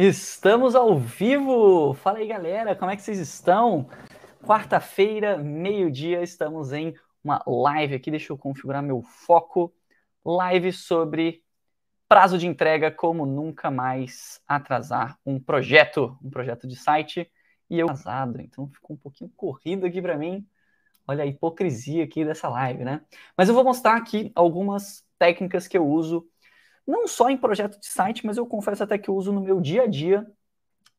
Estamos ao vivo! Fala aí, galera, como é que vocês estão? Quarta-feira, meio-dia, estamos em uma live aqui. Deixa eu configurar meu foco. Live sobre prazo de entrega, como nunca mais atrasar um projeto, um projeto de site. E eu atrasado, então ficou um pouquinho corrido aqui para mim. Olha a hipocrisia aqui dessa live, né? Mas eu vou mostrar aqui algumas técnicas que eu uso não só em projeto de site, mas eu confesso até que uso no meu dia a dia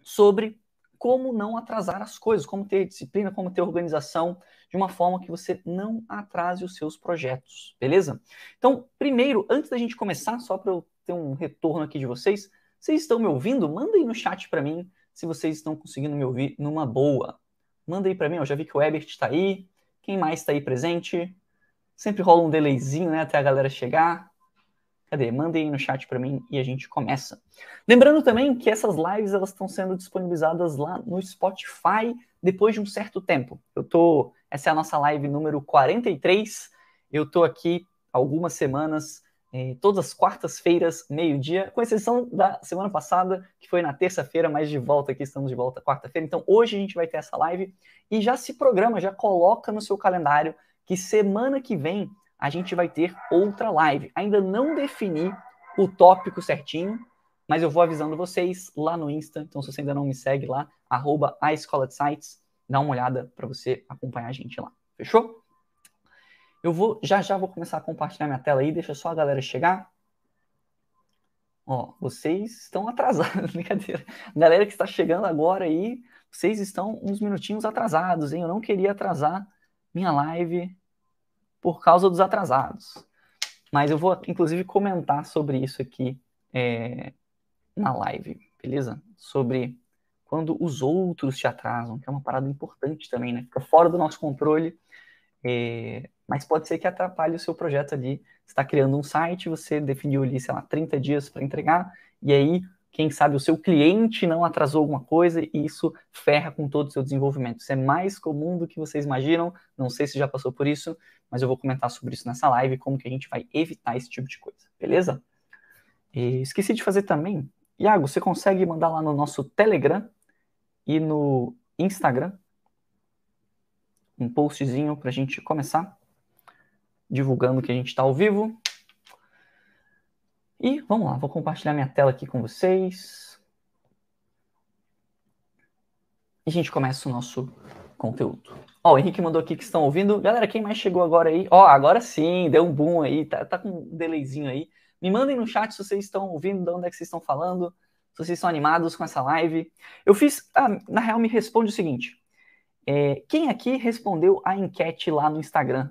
sobre como não atrasar as coisas, como ter disciplina, como ter organização de uma forma que você não atrase os seus projetos, beleza? Então, primeiro, antes da gente começar, só para eu ter um retorno aqui de vocês, vocês estão me ouvindo? Manda aí no chat para mim se vocês estão conseguindo me ouvir numa boa. Manda aí para mim, eu já vi que o Ebert está aí. Quem mais está aí presente? Sempre rola um delayzinho, né, até a galera chegar. Cadê? Mandem aí no chat para mim e a gente começa. Lembrando também que essas lives elas estão sendo disponibilizadas lá no Spotify depois de um certo tempo. Eu tô, essa é a nossa live número 43. Eu tô aqui algumas semanas, eh, todas as quartas-feiras, meio-dia, com exceção da semana passada, que foi na terça-feira, mas de volta aqui, estamos de volta quarta-feira. Então hoje a gente vai ter essa live e já se programa, já coloca no seu calendário que semana que vem a gente vai ter outra live. Ainda não defini o tópico certinho, mas eu vou avisando vocês lá no Insta. Então, se você ainda não me segue lá, arroba a Escola de Sites, dá uma olhada para você acompanhar a gente lá. Fechou? Eu vou, já já vou começar a compartilhar minha tela aí, deixa só a galera chegar. Ó, vocês estão atrasados, brincadeira. Galera que está chegando agora aí, vocês estão uns minutinhos atrasados, hein? Eu não queria atrasar minha live por causa dos atrasados. Mas eu vou, inclusive, comentar sobre isso aqui é, na live, beleza? Sobre quando os outros te atrasam, que é uma parada importante também, né? Fica fora do nosso controle, é, mas pode ser que atrapalhe o seu projeto ali. Você está criando um site, você definiu ali, sei lá, 30 dias para entregar, e aí quem sabe o seu cliente não atrasou alguma coisa e isso ferra com todo o seu desenvolvimento. Isso é mais comum do que vocês imaginam, não sei se já passou por isso, mas eu vou comentar sobre isso nessa live, como que a gente vai evitar esse tipo de coisa, beleza? E esqueci de fazer também, Iago, você consegue mandar lá no nosso Telegram e no Instagram um postzinho para a gente começar divulgando que a gente está ao vivo. E vamos lá, vou compartilhar minha tela aqui com vocês. E a gente começa o nosso conteúdo. Ó, o Henrique mandou aqui que estão ouvindo. Galera, quem mais chegou agora aí? Ó, agora sim, deu um boom aí, tá, tá com um delayzinho aí. Me mandem no chat se vocês estão ouvindo, de onde é que vocês estão falando, se vocês estão animados com essa live. Eu fiz, ah, na real, me responde o seguinte. É, quem aqui respondeu a enquete lá no Instagram?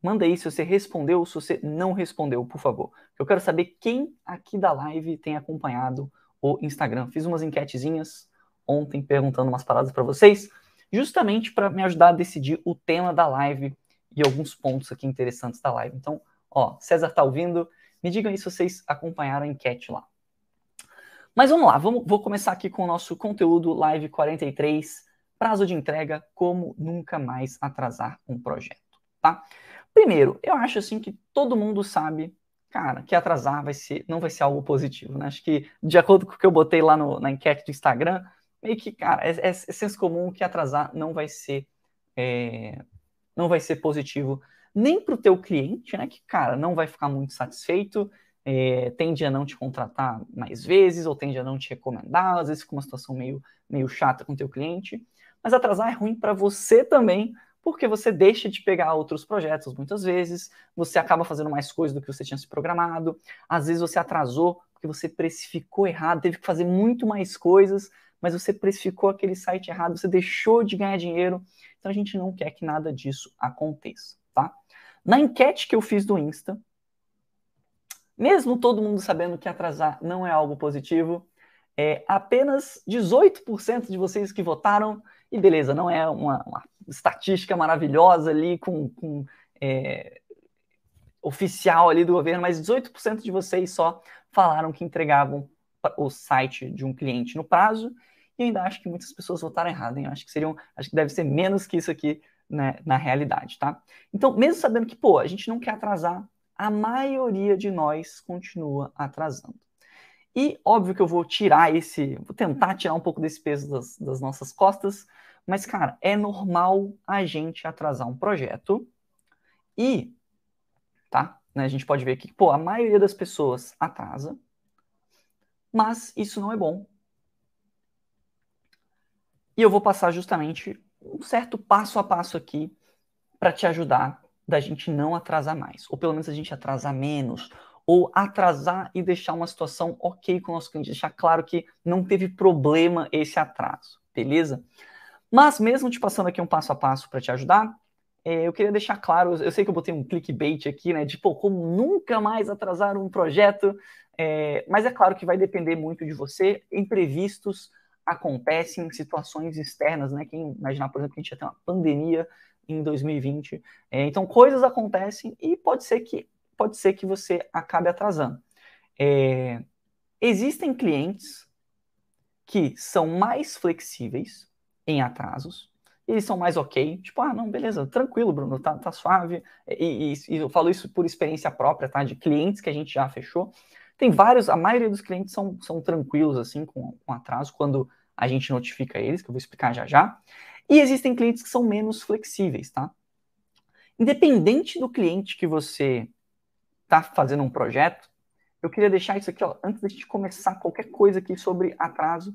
Manda aí se você respondeu ou se você não respondeu, por favor. Eu quero saber quem aqui da live tem acompanhado o Instagram. Fiz umas enquetezinhas ontem perguntando umas paradas para vocês, justamente para me ajudar a decidir o tema da live e alguns pontos aqui interessantes da live. Então, ó, César tá ouvindo? Me digam aí se vocês acompanharam a enquete lá. Mas vamos lá, vamos, vou começar aqui com o nosso conteúdo Live 43, prazo de entrega, como nunca mais atrasar um projeto, tá? Primeiro, eu acho assim que todo mundo sabe, cara, que atrasar vai ser, não vai ser algo positivo, né? Acho que, de acordo com o que eu botei lá no, na enquete do Instagram, meio que, cara, é, é, é senso comum que atrasar não vai ser, é, não vai ser positivo nem para o teu cliente, né? Que, cara, não vai ficar muito satisfeito, é, tende a não te contratar mais vezes, ou tende a não te recomendar, às vezes fica uma situação meio, meio chata com o teu cliente. Mas atrasar é ruim para você também, porque você deixa de pegar outros projetos muitas vezes, você acaba fazendo mais coisas do que você tinha se programado, às vezes você atrasou porque você precificou errado, teve que fazer muito mais coisas, mas você precificou aquele site errado, você deixou de ganhar dinheiro, então a gente não quer que nada disso aconteça, tá? Na enquete que eu fiz do Insta, mesmo todo mundo sabendo que atrasar não é algo positivo, é, apenas 18% de vocês que votaram, e beleza, não é uma, uma estatística maravilhosa ali com, com é, oficial ali do governo, mas 18% de vocês só falaram que entregavam o site de um cliente no prazo, e ainda acho que muitas pessoas votaram errado, hein? Eu acho que seriam, acho que deve ser menos que isso aqui né, na realidade, tá? Então, mesmo sabendo que, pô, a gente não quer atrasar, a maioria de nós continua atrasando. E óbvio que eu vou tirar esse, vou tentar tirar um pouco desse peso das, das nossas costas, mas, cara, é normal a gente atrasar um projeto e, tá? Né, a gente pode ver que, pô, a maioria das pessoas atrasa, mas isso não é bom. E eu vou passar justamente um certo passo a passo aqui para te ajudar da gente não atrasar mais, ou pelo menos a gente atrasar menos, ou atrasar e deixar uma situação ok com o nosso cliente, deixar claro que não teve problema esse atraso, beleza? Mas mesmo te passando aqui um passo a passo para te ajudar, é, eu queria deixar claro, eu sei que eu botei um clickbait aqui, né, de pô, como nunca mais atrasar um projeto, é, mas é claro que vai depender muito de você. Imprevistos acontecem, situações externas, né? Quem imaginar, por exemplo, que a gente ia ter uma pandemia em 2020. É, então, coisas acontecem e pode ser que, pode ser que você acabe atrasando. É, existem clientes que são mais flexíveis em atrasos, eles são mais ok, tipo, ah, não, beleza, tranquilo, Bruno, tá, tá suave. E, e, e, eu falo isso por experiência própria, tá? De clientes que a gente já fechou. Tem vários, a maioria dos clientes são, são tranquilos, assim, com, com atraso, quando a gente notifica eles, que eu vou explicar já já. E existem clientes que são menos flexíveis, tá? Independente do cliente que você está fazendo um projeto, eu queria deixar isso aqui, ó, antes da gente começar qualquer coisa aqui sobre atraso,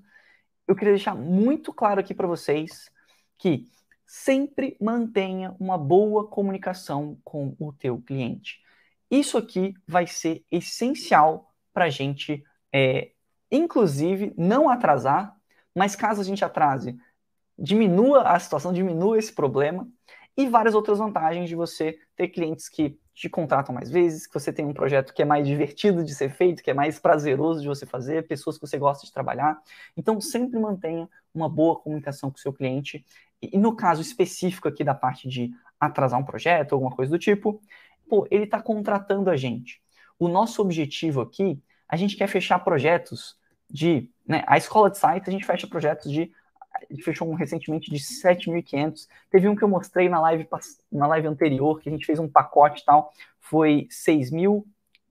eu queria deixar muito claro aqui para vocês que sempre mantenha uma boa comunicação com o teu cliente. Isso aqui vai ser essencial para a gente, é, inclusive, não atrasar, mas caso a gente atrase, diminua a situação, diminua esse problema e várias outras vantagens de você ter clientes que te contratam mais vezes, que você tem um projeto que é mais divertido de ser feito, que é mais prazeroso de você fazer, pessoas que você gosta de trabalhar. Então, sempre mantenha uma boa comunicação com o seu cliente. E no caso específico aqui da parte de atrasar um projeto, alguma coisa do tipo, pô, ele está contratando a gente. O nosso objetivo aqui, a gente quer fechar projetos de. Né, a escola de sites, a gente fecha projetos de fechou um recentemente de 7.500. Teve um que eu mostrei na live, na live anterior, que a gente fez um pacote e tal, foi 6 mil,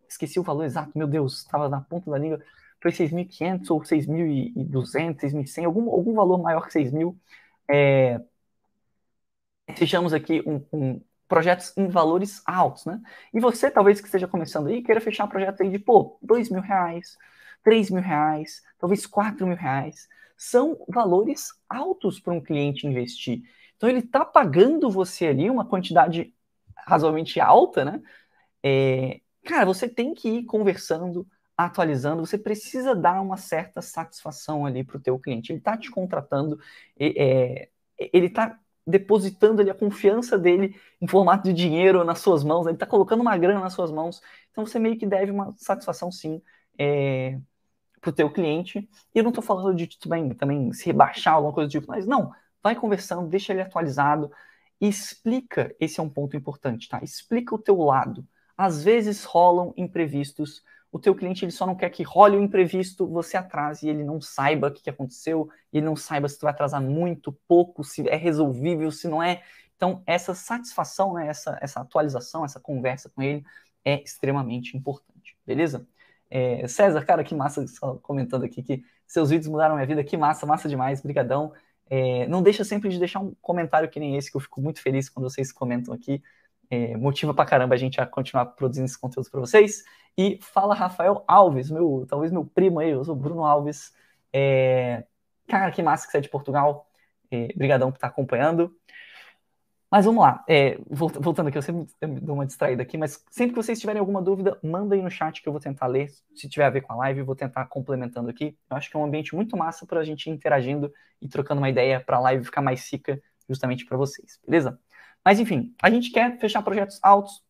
esqueci o valor exato, meu Deus, estava na ponta da língua, foi 6.500 ou 6.200, 6.100, algum, algum valor maior que 6 mil. É, fechamos aqui um, um, projetos em valores altos, né? E você, talvez que esteja começando aí, queira fechar um projeto aí de, pô, 2 mil reais, 3 mil reais, talvez 4 mil reais são valores altos para um cliente investir. Então ele está pagando você ali uma quantidade razoavelmente alta, né? É, cara, você tem que ir conversando, atualizando, você precisa dar uma certa satisfação ali para o teu cliente. Ele está te contratando, é, ele está depositando ali a confiança dele em formato de dinheiro nas suas mãos, ele está colocando uma grana nas suas mãos, então você meio que deve uma satisfação sim é, para o teu cliente. E eu não estou falando de também, também se rebaixar, alguma coisa do tipo, mas não, vai conversando, deixa ele atualizado e explica, esse é um ponto importante, tá? Explica o teu lado. Às vezes rolam imprevistos, o teu cliente ele só não quer que role o imprevisto, você atrase e ele não saiba o que aconteceu, e ele não saiba se tu vai atrasar muito, pouco, se é resolvível, se não é. Então, essa satisfação, né, essa, essa atualização, essa conversa com ele é extremamente importante, beleza? É, César, cara, que massa, só comentando aqui que seus vídeos mudaram minha vida, que massa, massa demais, brigadão. É, não deixa sempre de deixar um comentário que nem esse, que eu fico muito feliz quando vocês comentam aqui. É, motiva pra caramba a gente a continuar produzindo esse conteúdo para vocês. E fala Rafael Alves, meu, talvez meu primo aí, eu sou Bruno Alves. É, cara, que massa que você é de Portugal. É, brigadão por estar acompanhando. Mas vamos lá, é, voltando aqui, eu sempre dou uma distraída aqui, mas sempre que vocês tiverem alguma dúvida, manda aí no chat que eu vou tentar ler. Se tiver a ver com a live, vou tentar complementando aqui. Eu acho que é um ambiente muito massa para a gente ir interagindo e trocando uma ideia para a live ficar mais rica justamente para vocês, beleza? Mas enfim, a gente quer fechar projetos altos.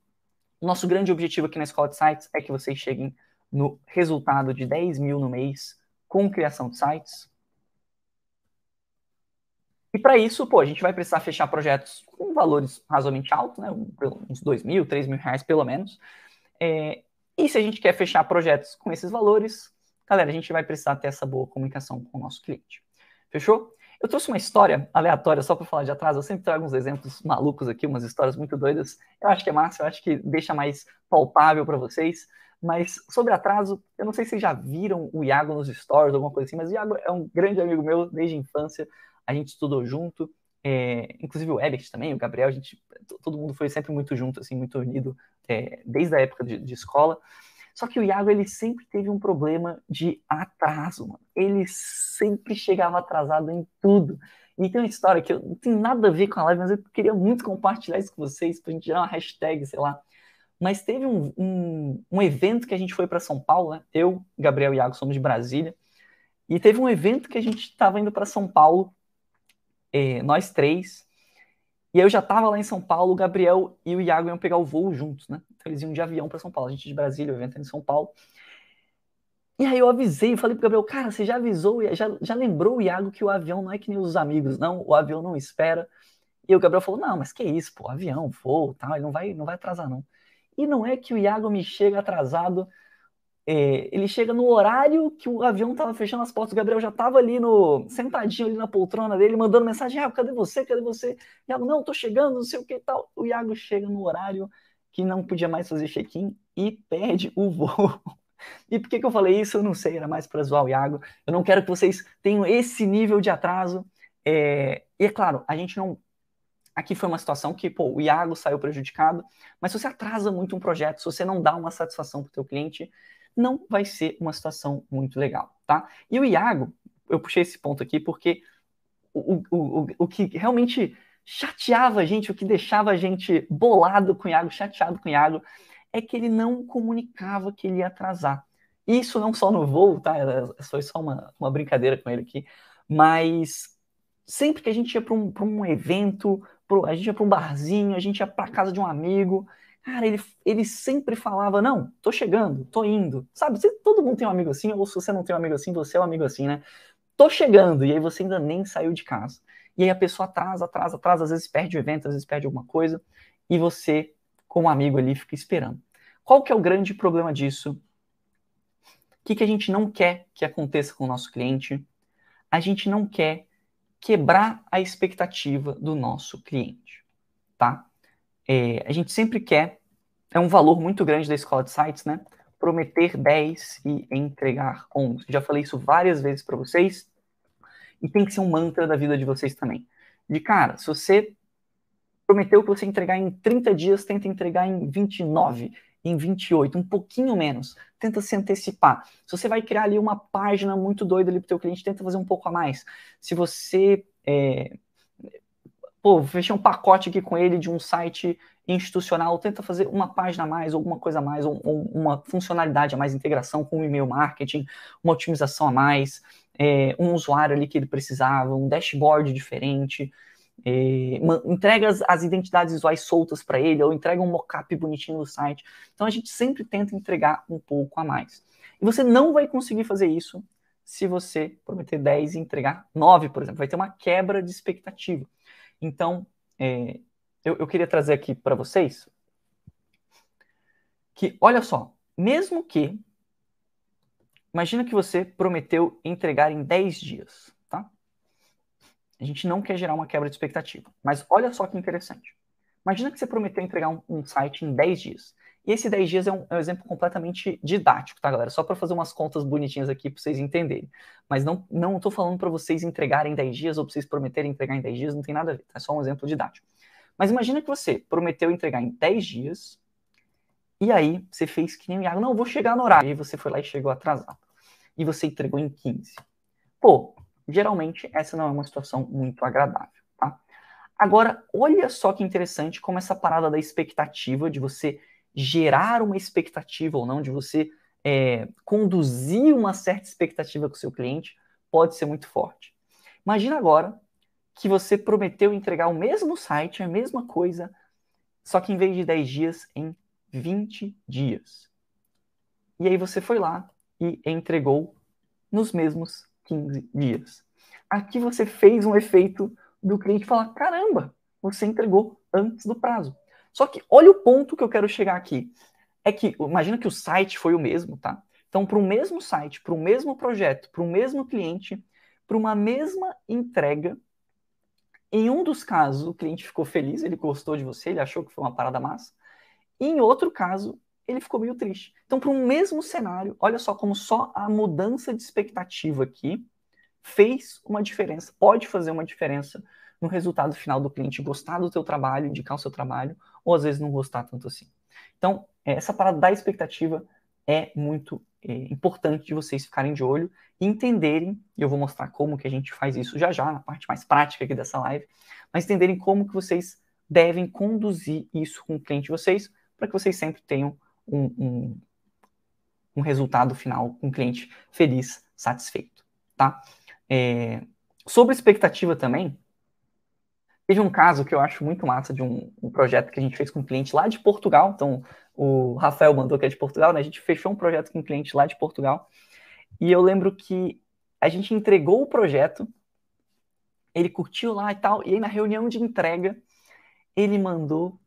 Nosso grande objetivo aqui na Escola de Sites é que vocês cheguem no resultado de 10 mil no mês com criação de sites, e para isso, pô, a gente vai precisar fechar projetos com valores razoavelmente altos, né? Uns dois mil, três mil reais pelo menos. É, e se a gente quer fechar projetos com esses valores, galera, a gente vai precisar ter essa boa comunicação com o nosso cliente. Fechou? Eu trouxe uma história aleatória só para falar de atraso. Eu sempre trago uns exemplos malucos aqui, umas histórias muito doidas. Eu acho que é massa, eu acho que deixa mais palpável para vocês. Mas sobre atraso, eu não sei se vocês já viram o Iago nos stories, alguma coisa assim, mas o Iago é um grande amigo meu desde a infância. A gente estudou junto, é, inclusive o Ebert também, o Gabriel, a gente, todo mundo foi sempre muito junto, assim, muito unido, é, desde a época de, de, escola. Só que o Iago, ele sempre teve um problema de atraso, mano. Ele sempre chegava atrasado em tudo. E tem uma história que eu, não tem nada a ver com a live, mas eu queria muito compartilhar isso com vocês, pra gente gerar uma hashtag, sei lá. Mas teve um, um, um evento que a gente foi para São Paulo, né? Eu, Gabriel e Iago somos de Brasília. E teve um evento que a gente estava indo para São Paulo, é, nós três. E eu já estava lá em São Paulo, o Gabriel e o Iago iam pegar o voo juntos, né? Então eles iam de avião para São Paulo. A gente de Brasília, o evento era em São Paulo. E aí eu avisei, falei pro Gabriel, cara, você já avisou, já, já lembrou o Iago que o avião não é que nem os amigos, não, o avião não espera. E o Gabriel falou, não, mas que isso, pô, avião, voo, tal, ele não vai, não vai atrasar, não. E não é que o Iago me chega atrasado, é, ele chega no horário que o avião estava fechando as portas, o Gabriel já estava ali no sentadinho ali na poltrona dele, mandando mensagem, Iago, cadê você? Cadê você? Iago, não, tô chegando, não sei o que e tal. O Iago chega no horário que não podia mais fazer check-in e perde o voo. E por que, que eu falei isso? Eu não sei, era mais para zoar o Iago. Eu não quero que vocês tenham esse nível de atraso. É... E é claro, a gente não Aqui foi uma situação que, pô, o Iago saiu prejudicado, mas se você atrasa muito um projeto, se você não dá uma satisfação para o teu cliente, não vai ser uma situação muito legal, tá? E o Iago, eu puxei esse ponto aqui porque o, o, o, o que realmente chateava a gente, o que deixava a gente bolado com o Iago, chateado com o Iago, é que ele não comunicava que ele ia atrasar. Isso não só no voo, tá? Foi só uma, uma brincadeira com ele aqui, mas sempre que a gente ia para um, um evento, a gente ia para um barzinho, a gente ia para casa de um amigo. Cara, ele, ele sempre falava: Não, tô chegando, tô indo. Sabe, você, todo mundo tem um amigo assim, ou se você não tem um amigo assim, você é um amigo assim, né? Tô chegando, e aí você ainda nem saiu de casa. E aí a pessoa atrasa, atrasa, atrasa, às vezes perde o evento, às vezes perde alguma coisa, e você, como amigo ali, fica esperando. Qual que é o grande problema disso? O que, que a gente não quer que aconteça com o nosso cliente? A gente não quer quebrar a expectativa do nosso cliente, tá? É, a gente sempre quer, é um valor muito grande da escola de sites, né? Prometer 10 e entregar 11. Já falei isso várias vezes para vocês e tem que ser um mantra da vida de vocês também. De cara, se você prometeu que você entregar em 30 dias, tenta entregar em 29 em 28, um pouquinho menos. Tenta se antecipar. Se você vai criar ali uma página muito doida ali para o teu cliente, tenta fazer um pouco a mais. Se você é, pô, fechei um pacote aqui com ele de um site institucional, tenta fazer uma página a mais, alguma coisa a mais, ou, ou uma funcionalidade a mais, integração com o e-mail marketing, uma otimização a mais, é, um usuário ali que ele precisava, um dashboard diferente, é, entrega as, as, identidades visuais soltas para ele, ou entrega um mockup bonitinho no site. Então a gente sempre tenta entregar um pouco a mais. E você não vai conseguir fazer isso se você prometer 10 e entregar 9, por exemplo. Vai ter uma quebra de expectativa. Então, é, eu, eu queria trazer aqui para vocês que, olha só, mesmo que. Imagina que você prometeu entregar em 10 dias. A gente não quer gerar uma quebra de expectativa. Mas olha só que interessante. Imagina que você prometeu entregar um, um site em 10 dias. E esse 10 dias é um, é um exemplo completamente didático, tá, galera? Só para fazer umas contas bonitinhas aqui para vocês entenderem. Mas não não estou falando para vocês entregarem em 10 dias ou para vocês prometerem entregar em 10 dias, não tem nada a ver. Tá? É só um exemplo didático. Mas imagina que você prometeu entregar em 10 dias e aí você fez que nem o Iago, não, vou chegar no horário. E aí você foi lá e chegou atrasado. E você entregou em 15. Pô, Geralmente, essa não é uma situação muito agradável, tá? Agora, olha só que interessante como essa parada da expectativa, de você gerar uma expectativa ou não, de você é, conduzir uma certa expectativa com o seu cliente, pode ser muito forte. Imagina agora que você prometeu entregar o mesmo site, a mesma coisa, só que em vez de 10 dias, em 20 dias. E aí você foi lá e entregou nos mesmos 15 dias. Aqui você fez um efeito do cliente falar: caramba, você entregou antes do prazo. Só que olha o ponto que eu quero chegar aqui. É que, imagina que o site foi o mesmo, tá? Então, para o mesmo site, para o mesmo projeto, para o mesmo cliente, para uma mesma entrega, em um dos casos, o cliente ficou feliz, ele gostou de você, ele achou que foi uma parada massa. E em outro caso, ele ficou meio triste. Então, para um mesmo cenário, olha só como só a mudança de expectativa aqui fez uma diferença, pode fazer uma diferença no resultado final do cliente gostar do teu trabalho, indicar o seu trabalho, ou às vezes não gostar tanto assim. Então, essa parada da expectativa é muito é, importante de vocês ficarem de olho e entenderem, e eu vou mostrar como que a gente faz isso já já, na parte mais prática aqui dessa live, mas entenderem como que vocês devem conduzir isso com o cliente de vocês, para que vocês sempre tenham um, um, um, resultado final com um cliente feliz, satisfeito, tá? É, sobre expectativa também, teve um caso que eu acho muito massa de um, um, projeto que a gente fez com um cliente lá de Portugal, então o Rafael mandou que é de Portugal, né? A gente fechou um projeto com um cliente lá de Portugal, e eu lembro que a gente entregou o projeto, ele curtiu lá e tal, e aí na reunião de entrega, ele mandou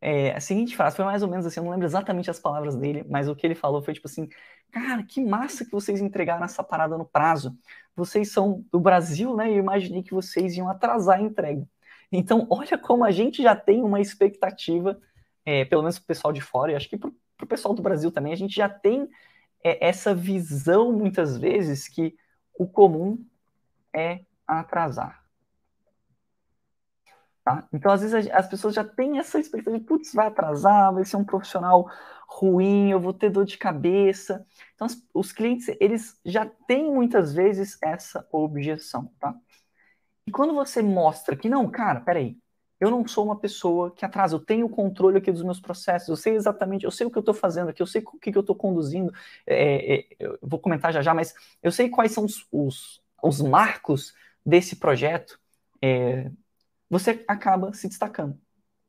é, a seguinte frase, foi mais ou menos assim, eu não lembro exatamente as palavras dele, mas o que ele falou foi tipo assim, cara, que massa que vocês entregaram essa parada no prazo. Vocês são do Brasil, né? Eu imaginei que vocês iam atrasar a entrega. Então, olha como a gente já tem uma expectativa, é, pelo menos para o pessoal de fora, e acho que para o pessoal do Brasil também, a gente já tem é, essa visão, muitas vezes, que o comum é atrasar. Tá? Então, às vezes, as pessoas já têm essa expectativa de, putz, vai atrasar, vai ser um profissional ruim, eu vou ter dor de cabeça. Então, os clientes, eles já têm muitas vezes essa objeção, tá? E quando você mostra que, não, cara, peraí, eu não sou uma pessoa que atrasa, eu tenho o controle aqui dos meus processos, eu sei exatamente, eu sei o que eu estou fazendo aqui, eu sei o que, que eu estou conduzindo, é, é, eu vou comentar já já, mas eu sei quais são os, os, os marcos desse projeto, é, você acaba se destacando.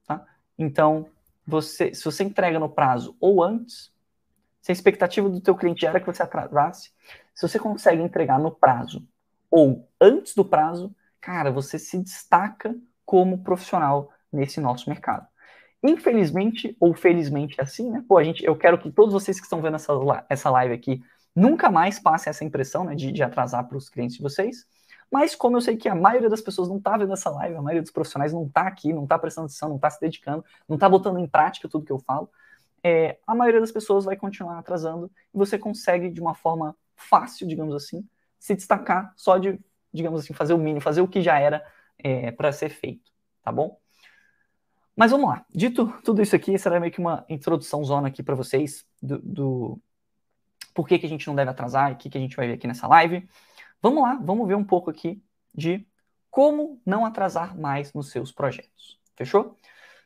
Tá? Então, você, se você entrega no prazo ou antes, se a expectativa do teu cliente era que você atrasasse, se você consegue entregar no prazo ou antes do prazo, cara, você se destaca como profissional nesse nosso mercado. Infelizmente ou felizmente é assim, né? Pô, a gente, eu quero que todos vocês que estão vendo essa, essa live aqui nunca mais passem essa impressão né, de, de atrasar para os clientes de vocês. Mas como eu sei que a maioria das pessoas não está vendo essa live, a maioria dos profissionais não está aqui, não está prestando atenção, não está se dedicando, não está botando em prática tudo que eu falo, é, a maioria das pessoas vai continuar atrasando e você consegue, de uma forma fácil, digamos assim, se destacar só de, digamos assim, fazer o mínimo, fazer o que já era é, para ser feito, tá bom? Mas vamos lá. Dito tudo isso aqui, será meio que uma introdução zona aqui para vocês do, do por que, que a gente não deve atrasar e o que, que a gente vai ver aqui nessa live. Vamos lá, vamos ver um pouco aqui de como não atrasar mais nos seus projetos. Fechou?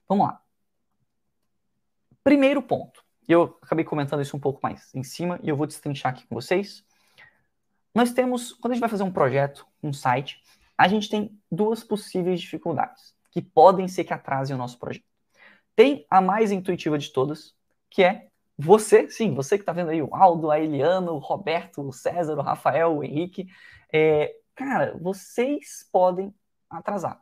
Vamos lá. Primeiro ponto. Eu acabei comentando isso um pouco mais em cima e eu vou destrinchar aqui com vocês. Nós temos, quando a gente vai fazer um projeto, um site, a gente tem duas possíveis dificuldades que podem ser que atrasem o nosso projeto. Tem a mais intuitiva de todas, que é você, sim, você que está vendo aí, o Aldo, a Eliana, o Roberto, o César, o Rafael, o Henrique, é, cara, vocês podem atrasar.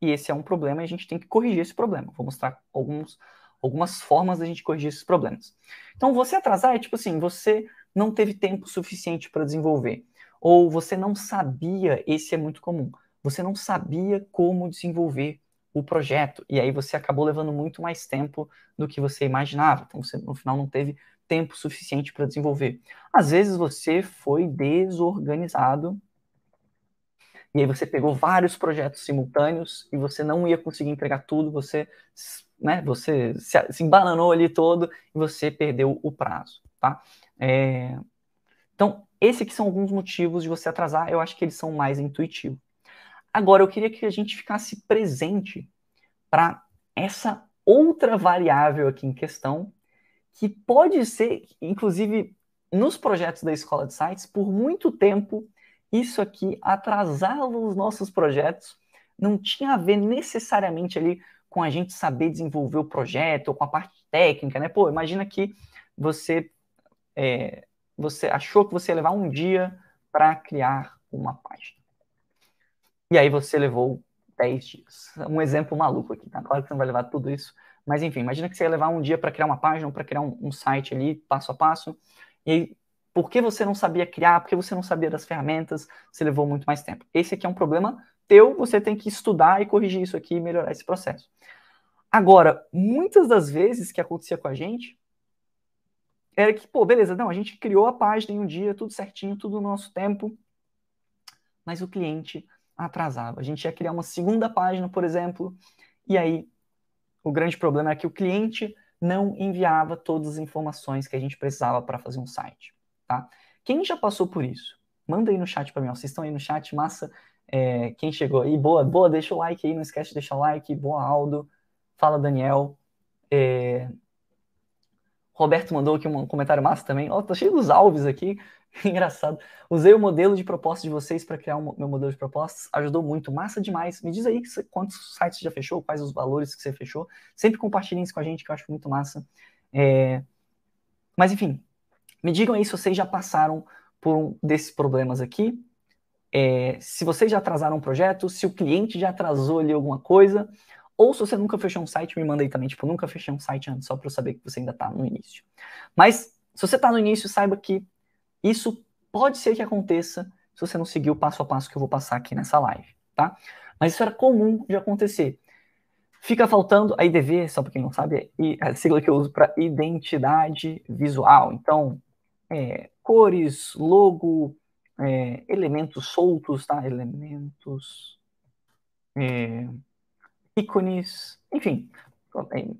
E esse é um problema e a gente tem que corrigir esse problema. Vou mostrar alguns, algumas formas da gente corrigir esses problemas. Então, você atrasar é tipo assim, você não teve tempo suficiente para desenvolver. Ou você não sabia, esse é muito comum, você não sabia como desenvolver o projeto. E aí você acabou levando muito mais tempo do que você imaginava. Então você no final não teve tempo suficiente para desenvolver. Às vezes você foi desorganizado e aí você pegou vários projetos simultâneos e você não ia conseguir entregar tudo, você, né, você se, se embananou ali todo e você perdeu o prazo, tá? É... Então, esses aqui são alguns motivos de você atrasar, eu acho que eles são mais intuitivos. Agora, eu queria que a gente ficasse presente para essa outra variável aqui em questão, que pode ser, inclusive, nos projetos da escola de sites, por muito tempo, isso aqui atrasava os nossos projetos, não tinha a ver necessariamente ali com a gente saber desenvolver o projeto ou com a parte técnica, né? Pô, imagina que você, é, você achou que você ia levar um dia para criar uma página e aí você levou 10 dias. Um exemplo maluco aqui, tá? Claro que você não vai levar tudo isso, mas enfim, imagina que você ia levar um dia para criar uma página para criar um, um, site ali, passo a passo, e aí, por que você não sabia criar, porque você não sabia das ferramentas, você levou muito mais tempo. Esse aqui é um problema teu, você tem que estudar e corrigir isso aqui e melhorar esse processo. Agora, muitas das vezes que acontecia com a gente, era que, pô, beleza, não, a gente criou a página em um dia, tudo certinho, tudo no nosso tempo, mas o cliente atrasava. A gente ia criar uma segunda página, por exemplo, e aí o grande problema é que o cliente não enviava todas as informações que a gente precisava para fazer um site, tá? Quem já passou por isso? Manda aí no chat para mim, ó. vocês estão aí no chat, massa. É, quem chegou aí, boa, boa, deixa o like aí, não esquece de deixar o like, boa Aldo, fala Daniel. É... Roberto mandou aqui um comentário massa também. Ó, oh, tá cheio dos alves aqui. Engraçado. Usei o modelo de proposta de vocês para criar um, meu modelo de propostas. Ajudou muito. Massa demais. Me diz aí quantos sites você já fechou, quais os valores que você fechou. Sempre compartilhem isso com a gente, que eu acho muito massa. É... Mas, enfim, me digam aí se vocês já passaram por um desses problemas aqui. É... se vocês já atrasaram um projeto, se o cliente já atrasou ali alguma coisa, ou se você nunca fechou um site, me manda aí também, tipo, nunca fechei um site antes, só para eu saber que você ainda está no início. Mas, se você está no início, saiba que isso pode ser que aconteça se você não seguir o passo a passo que eu vou passar aqui nessa live, tá? Mas isso era comum de acontecer. Fica faltando a IDV, só para quem não sabe, é a sigla que eu uso para identidade visual. Então, é, cores, logo, é, elementos soltos, tá? Elementos. É, ícones, enfim,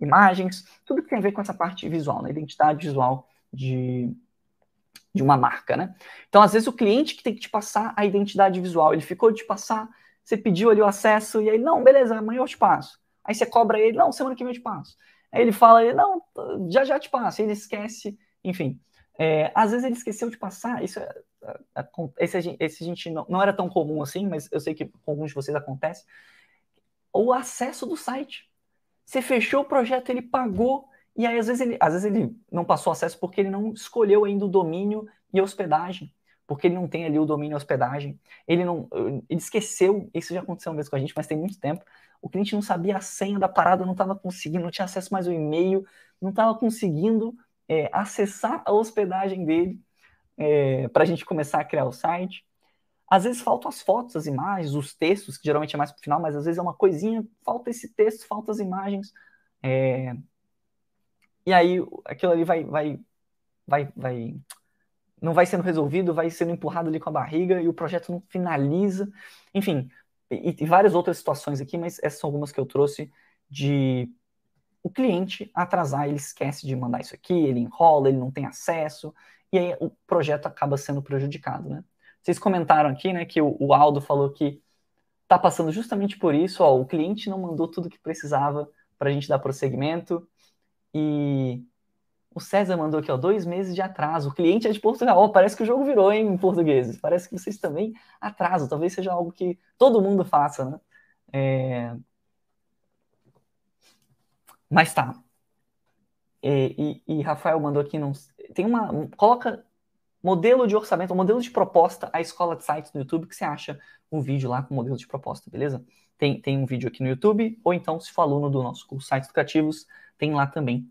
imagens, tudo que tem a ver com essa parte visual, né? identidade visual de, de uma marca, né? Então, às vezes, o cliente que tem que te passar a identidade visual, ele ficou de te passar, você pediu ali o acesso, e aí, não, beleza, amanhã eu te passo. Aí você cobra ele, não, semana que vem eu te passo. Aí ele fala, não, já já te passo, aí ele esquece, enfim. É, às vezes ele esqueceu de passar, isso é, é, é esse, esse gente não, não era tão comum assim, mas eu sei que com alguns de vocês acontece o acesso do site. Você fechou o projeto, ele pagou, e aí às vezes ele, às vezes ele não passou acesso porque ele não escolheu ainda o domínio e hospedagem, porque ele não tem ali o domínio e hospedagem. Ele não, ele esqueceu, isso já aconteceu uma vez com a gente, mas tem muito tempo. O cliente não sabia a senha da parada, não estava conseguindo, não tinha acesso mais ao e-mail, não estava conseguindo é, acessar a hospedagem dele é, para a gente começar a criar o site. Às vezes faltam as fotos, as imagens, os textos, que geralmente é mais para o final, mas às vezes é uma coisinha, falta esse texto, falta as imagens. É... E aí aquilo ali vai, vai, vai, vai, não vai sendo resolvido, vai sendo empurrado ali com a barriga e o projeto não finaliza. Enfim, e, e várias outras situações aqui, mas essas são algumas que eu trouxe de o cliente atrasar, ele esquece de mandar isso aqui, ele enrola, ele não tem acesso, e aí o projeto acaba sendo prejudicado, né? Vocês comentaram aqui, né, que o, Aldo falou que está passando justamente por isso, ó, o cliente não mandou tudo que precisava para a gente dar prosseguimento e o César mandou aqui, ó, dois meses de atraso. O cliente é de Portugal. Oh, parece que o jogo virou hein, em português. Parece que vocês também atrasam. Talvez seja algo que todo mundo faça, né? É... Mas tá. É, e, e, Rafael mandou aqui, não... tem uma... Coloca modelo de orçamento, modelo de proposta, a escola de sites no YouTube, que você acha um vídeo lá com modelo de proposta, beleza? Tem, tem um vídeo aqui no YouTube, ou então, se for aluno do nosso curso Sites Educativos, tem lá também.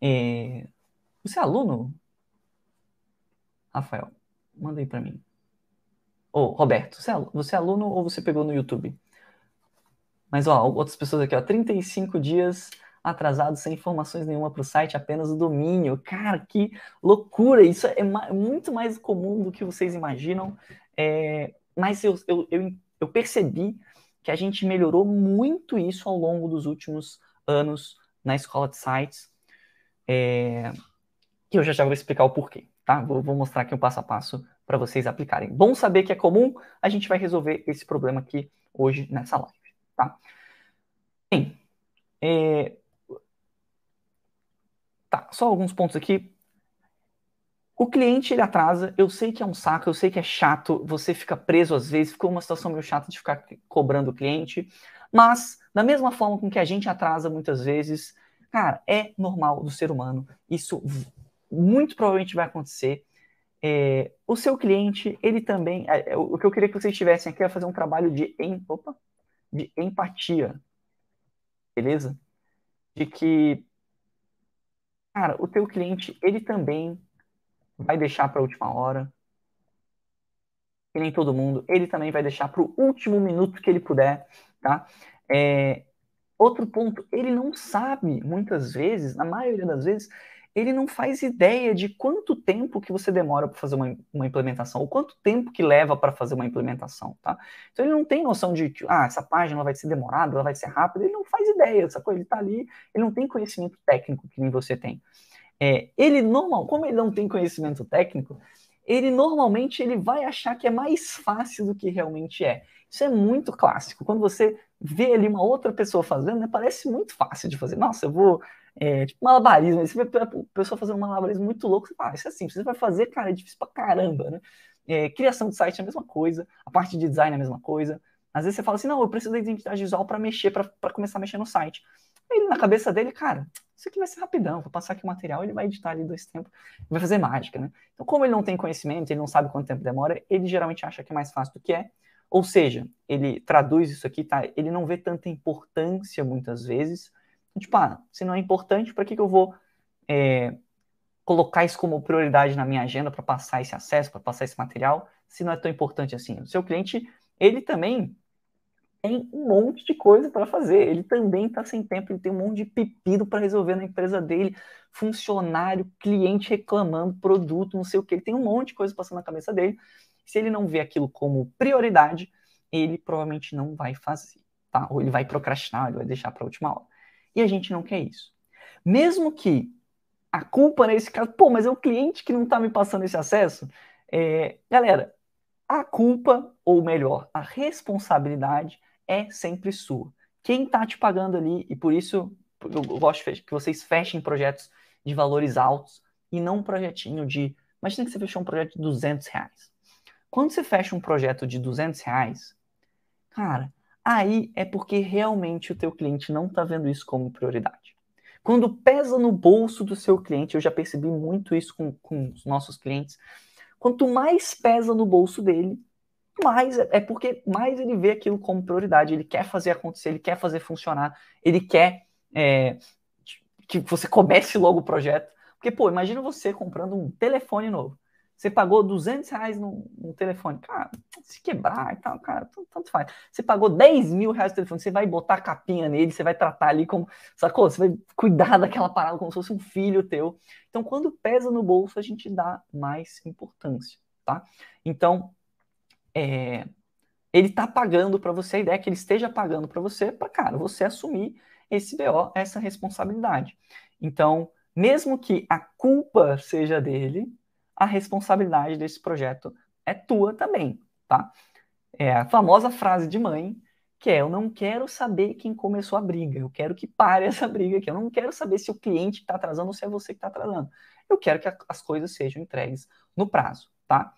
É... Você é aluno? Rafael, manda aí para mim. Ô, oh, Roberto, você é, você é aluno ou você pegou no YouTube? Mas, ó, outras pessoas aqui, ó, 35 dias atrasado sem informações nenhuma para o site, apenas o domínio. Cara, que loucura! Isso é muito mais comum do que vocês imaginam. É, mas eu, eu, eu, eu percebi que a gente melhorou muito isso ao longo dos últimos anos na escola de sites. É, que eu já já vou explicar o porquê, tá? Vou, vou mostrar aqui um passo a passo para vocês aplicarem. Bom saber que é comum, a gente vai resolver esse problema aqui hoje nessa live, tá? Bem, é, Tá, só alguns pontos aqui. O cliente ele atrasa, eu sei que é um saco, eu sei que é chato, você fica preso às vezes, ficou uma situação meio chata de ficar cobrando o cliente, mas da mesma forma com que a gente atrasa muitas vezes, cara, é normal do ser humano, isso muito provavelmente vai acontecer. É, o seu cliente, ele também, é, é, o que eu queria que vocês tivessem aqui é fazer um trabalho de, em, opa, de empatia, beleza? De que Cara, o teu cliente, ele também vai deixar para a última hora. Que nem todo mundo. Ele também vai deixar para o último minuto que ele puder, tá? É, outro ponto, ele não sabe, muitas vezes, na maioria das vezes, ele não faz ideia de quanto tempo que você demora para fazer uma, uma, implementação, ou quanto tempo que leva para fazer uma implementação, tá? Então ele não tem noção de que, ah, essa página vai ser demorada, ela vai ser rápida, ele não faz ideia, coisa, ele está ali, ele não tem conhecimento técnico que nem você tem. É, ele normal, como ele não tem conhecimento técnico, ele normalmente ele vai achar que é mais fácil do que realmente é. Isso é muito clássico. Quando você vê ali uma outra pessoa fazendo, né, parece muito fácil de fazer. Nossa, eu vou. É, tipo, malabarismo. Você vê a pessoa fazendo um malabarismo muito louco, você fala, ah, isso é simples. Você vai fazer, cara, é difícil pra caramba, né? É, criação de site é a mesma coisa, a parte de design é a mesma coisa. Às vezes você fala assim, não, eu preciso da identidade visual para mexer, para começar a mexer no site. Aí na cabeça dele, cara, isso aqui vai ser rapidão, vou passar aqui o material, ele vai editar ali dois tempos, vai fazer mágica, né? Então, como ele não tem conhecimento, ele não sabe quanto tempo demora, ele geralmente acha que é mais fácil do que é. Ou seja, ele traduz isso aqui, tá? Ele não vê tanta importância muitas vezes. Tipo, ah, se não é importante, para que, que eu vou é, colocar isso como prioridade na minha agenda para passar esse acesso, para passar esse material, se não é tão importante assim? O seu cliente, ele também tem um monte de coisa para fazer. Ele também está sem tempo, ele tem um monte de pepino para resolver na empresa dele, funcionário, cliente reclamando, produto, não sei o que. Ele tem um monte de coisa passando na cabeça dele. Se ele não vê aquilo como prioridade, ele provavelmente não vai fazer, tá? Ou ele vai procrastinar, ele vai deixar para a última hora. E a gente não quer isso. Mesmo que a culpa nesse caso, pô, mas é o cliente que não está me passando esse acesso. É, galera, a culpa, ou melhor, a responsabilidade é sempre sua. Quem está te pagando ali, e por isso eu gosto que vocês fechem projetos de valores altos e não um projetinho de. Imagina que você fechou um projeto de 200 reais. Quando você fecha um projeto de 200 reais, cara, aí é porque realmente o teu cliente não está vendo isso como prioridade. Quando pesa no bolso do seu cliente, eu já percebi muito isso com, com os nossos clientes, quanto mais pesa no bolso dele, mais é, é porque mais ele vê aquilo como prioridade, ele quer fazer acontecer, ele quer fazer funcionar, ele quer é, que você comece logo o projeto. Porque, pô, imagina você comprando um telefone novo. Você pagou 200 reais no, no, telefone. Cara, se quebrar e tal, cara, tanto, faz. Você pagou 10 mil reais no telefone, você vai botar capinha nele, você vai tratar ali como, sacou? Você vai cuidar daquela parada como se fosse um filho teu. Então, quando pesa no bolso, a gente dá mais importância, tá? Então, é, ele tá pagando para você, a ideia é que ele esteja pagando para você, para, cara, você assumir esse BO, essa responsabilidade. Então, mesmo que a culpa seja dele, a responsabilidade desse projeto é tua também, tá? É a famosa frase de mãe, que é: eu não quero saber quem começou a briga, eu quero que pare essa briga aqui. Eu não quero saber se o cliente está atrasando ou se é você que está atrasando. Eu quero que as coisas sejam entregues no prazo, tá?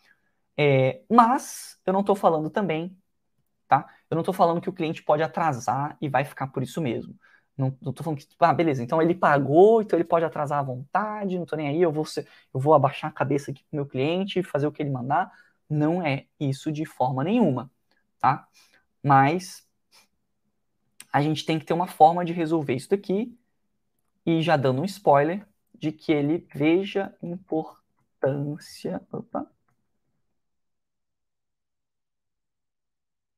É, mas eu não estou falando também, tá? Eu não estou falando que o cliente pode atrasar e vai ficar por isso mesmo. Não, não tô falando que, tipo, ah, beleza, então ele pagou, então ele pode atrasar à vontade, não tô nem aí, eu vou, ser, eu vou abaixar a cabeça aqui pro meu cliente, fazer o que ele mandar. Não é isso de forma nenhuma, tá? Mas a gente tem que ter uma forma de resolver isso daqui e já dando um spoiler de que ele veja importância. Opa.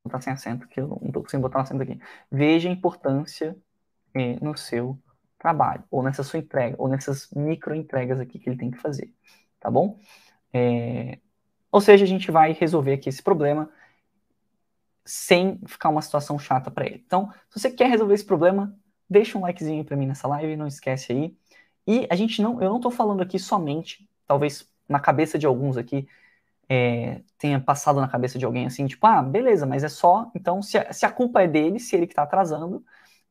Vou botar sem acento, que eu não tô conseguindo botar um acento aqui. Veja importância é, no seu trabalho, ou nessa sua entrega, ou nessas micro entregas aqui que ele tem que fazer, tá bom? É, ou seja, a gente vai resolver aqui esse problema sem ficar uma situação chata para ele. Então, se você quer resolver esse problema, deixa um likezinho para mim nessa live, não esquece aí. E a gente não, eu não estou falando aqui somente, talvez na cabeça de alguns aqui é, tenha passado na cabeça de alguém assim, tipo, ah, beleza, mas é só, então se a, se a culpa é dele, se ele que está atrasando,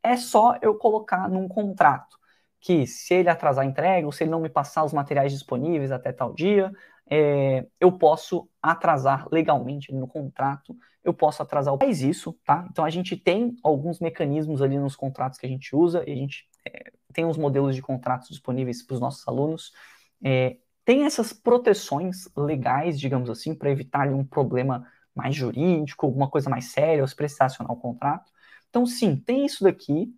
é só eu colocar num contrato que se ele atrasar a entrega, ou se ele não me passar os materiais disponíveis até tal dia, é, eu posso atrasar legalmente no contrato, eu posso atrasar o faz isso, tá? Então a gente tem alguns mecanismos ali nos contratos que a gente usa, e a gente é, tem uns modelos de contratos disponíveis para os nossos alunos. É, tem essas proteções legais, digamos assim, para evitar ali, um problema mais jurídico, alguma coisa mais séria, ou se precisar acionar o contrato. Então, sim, tem isso daqui,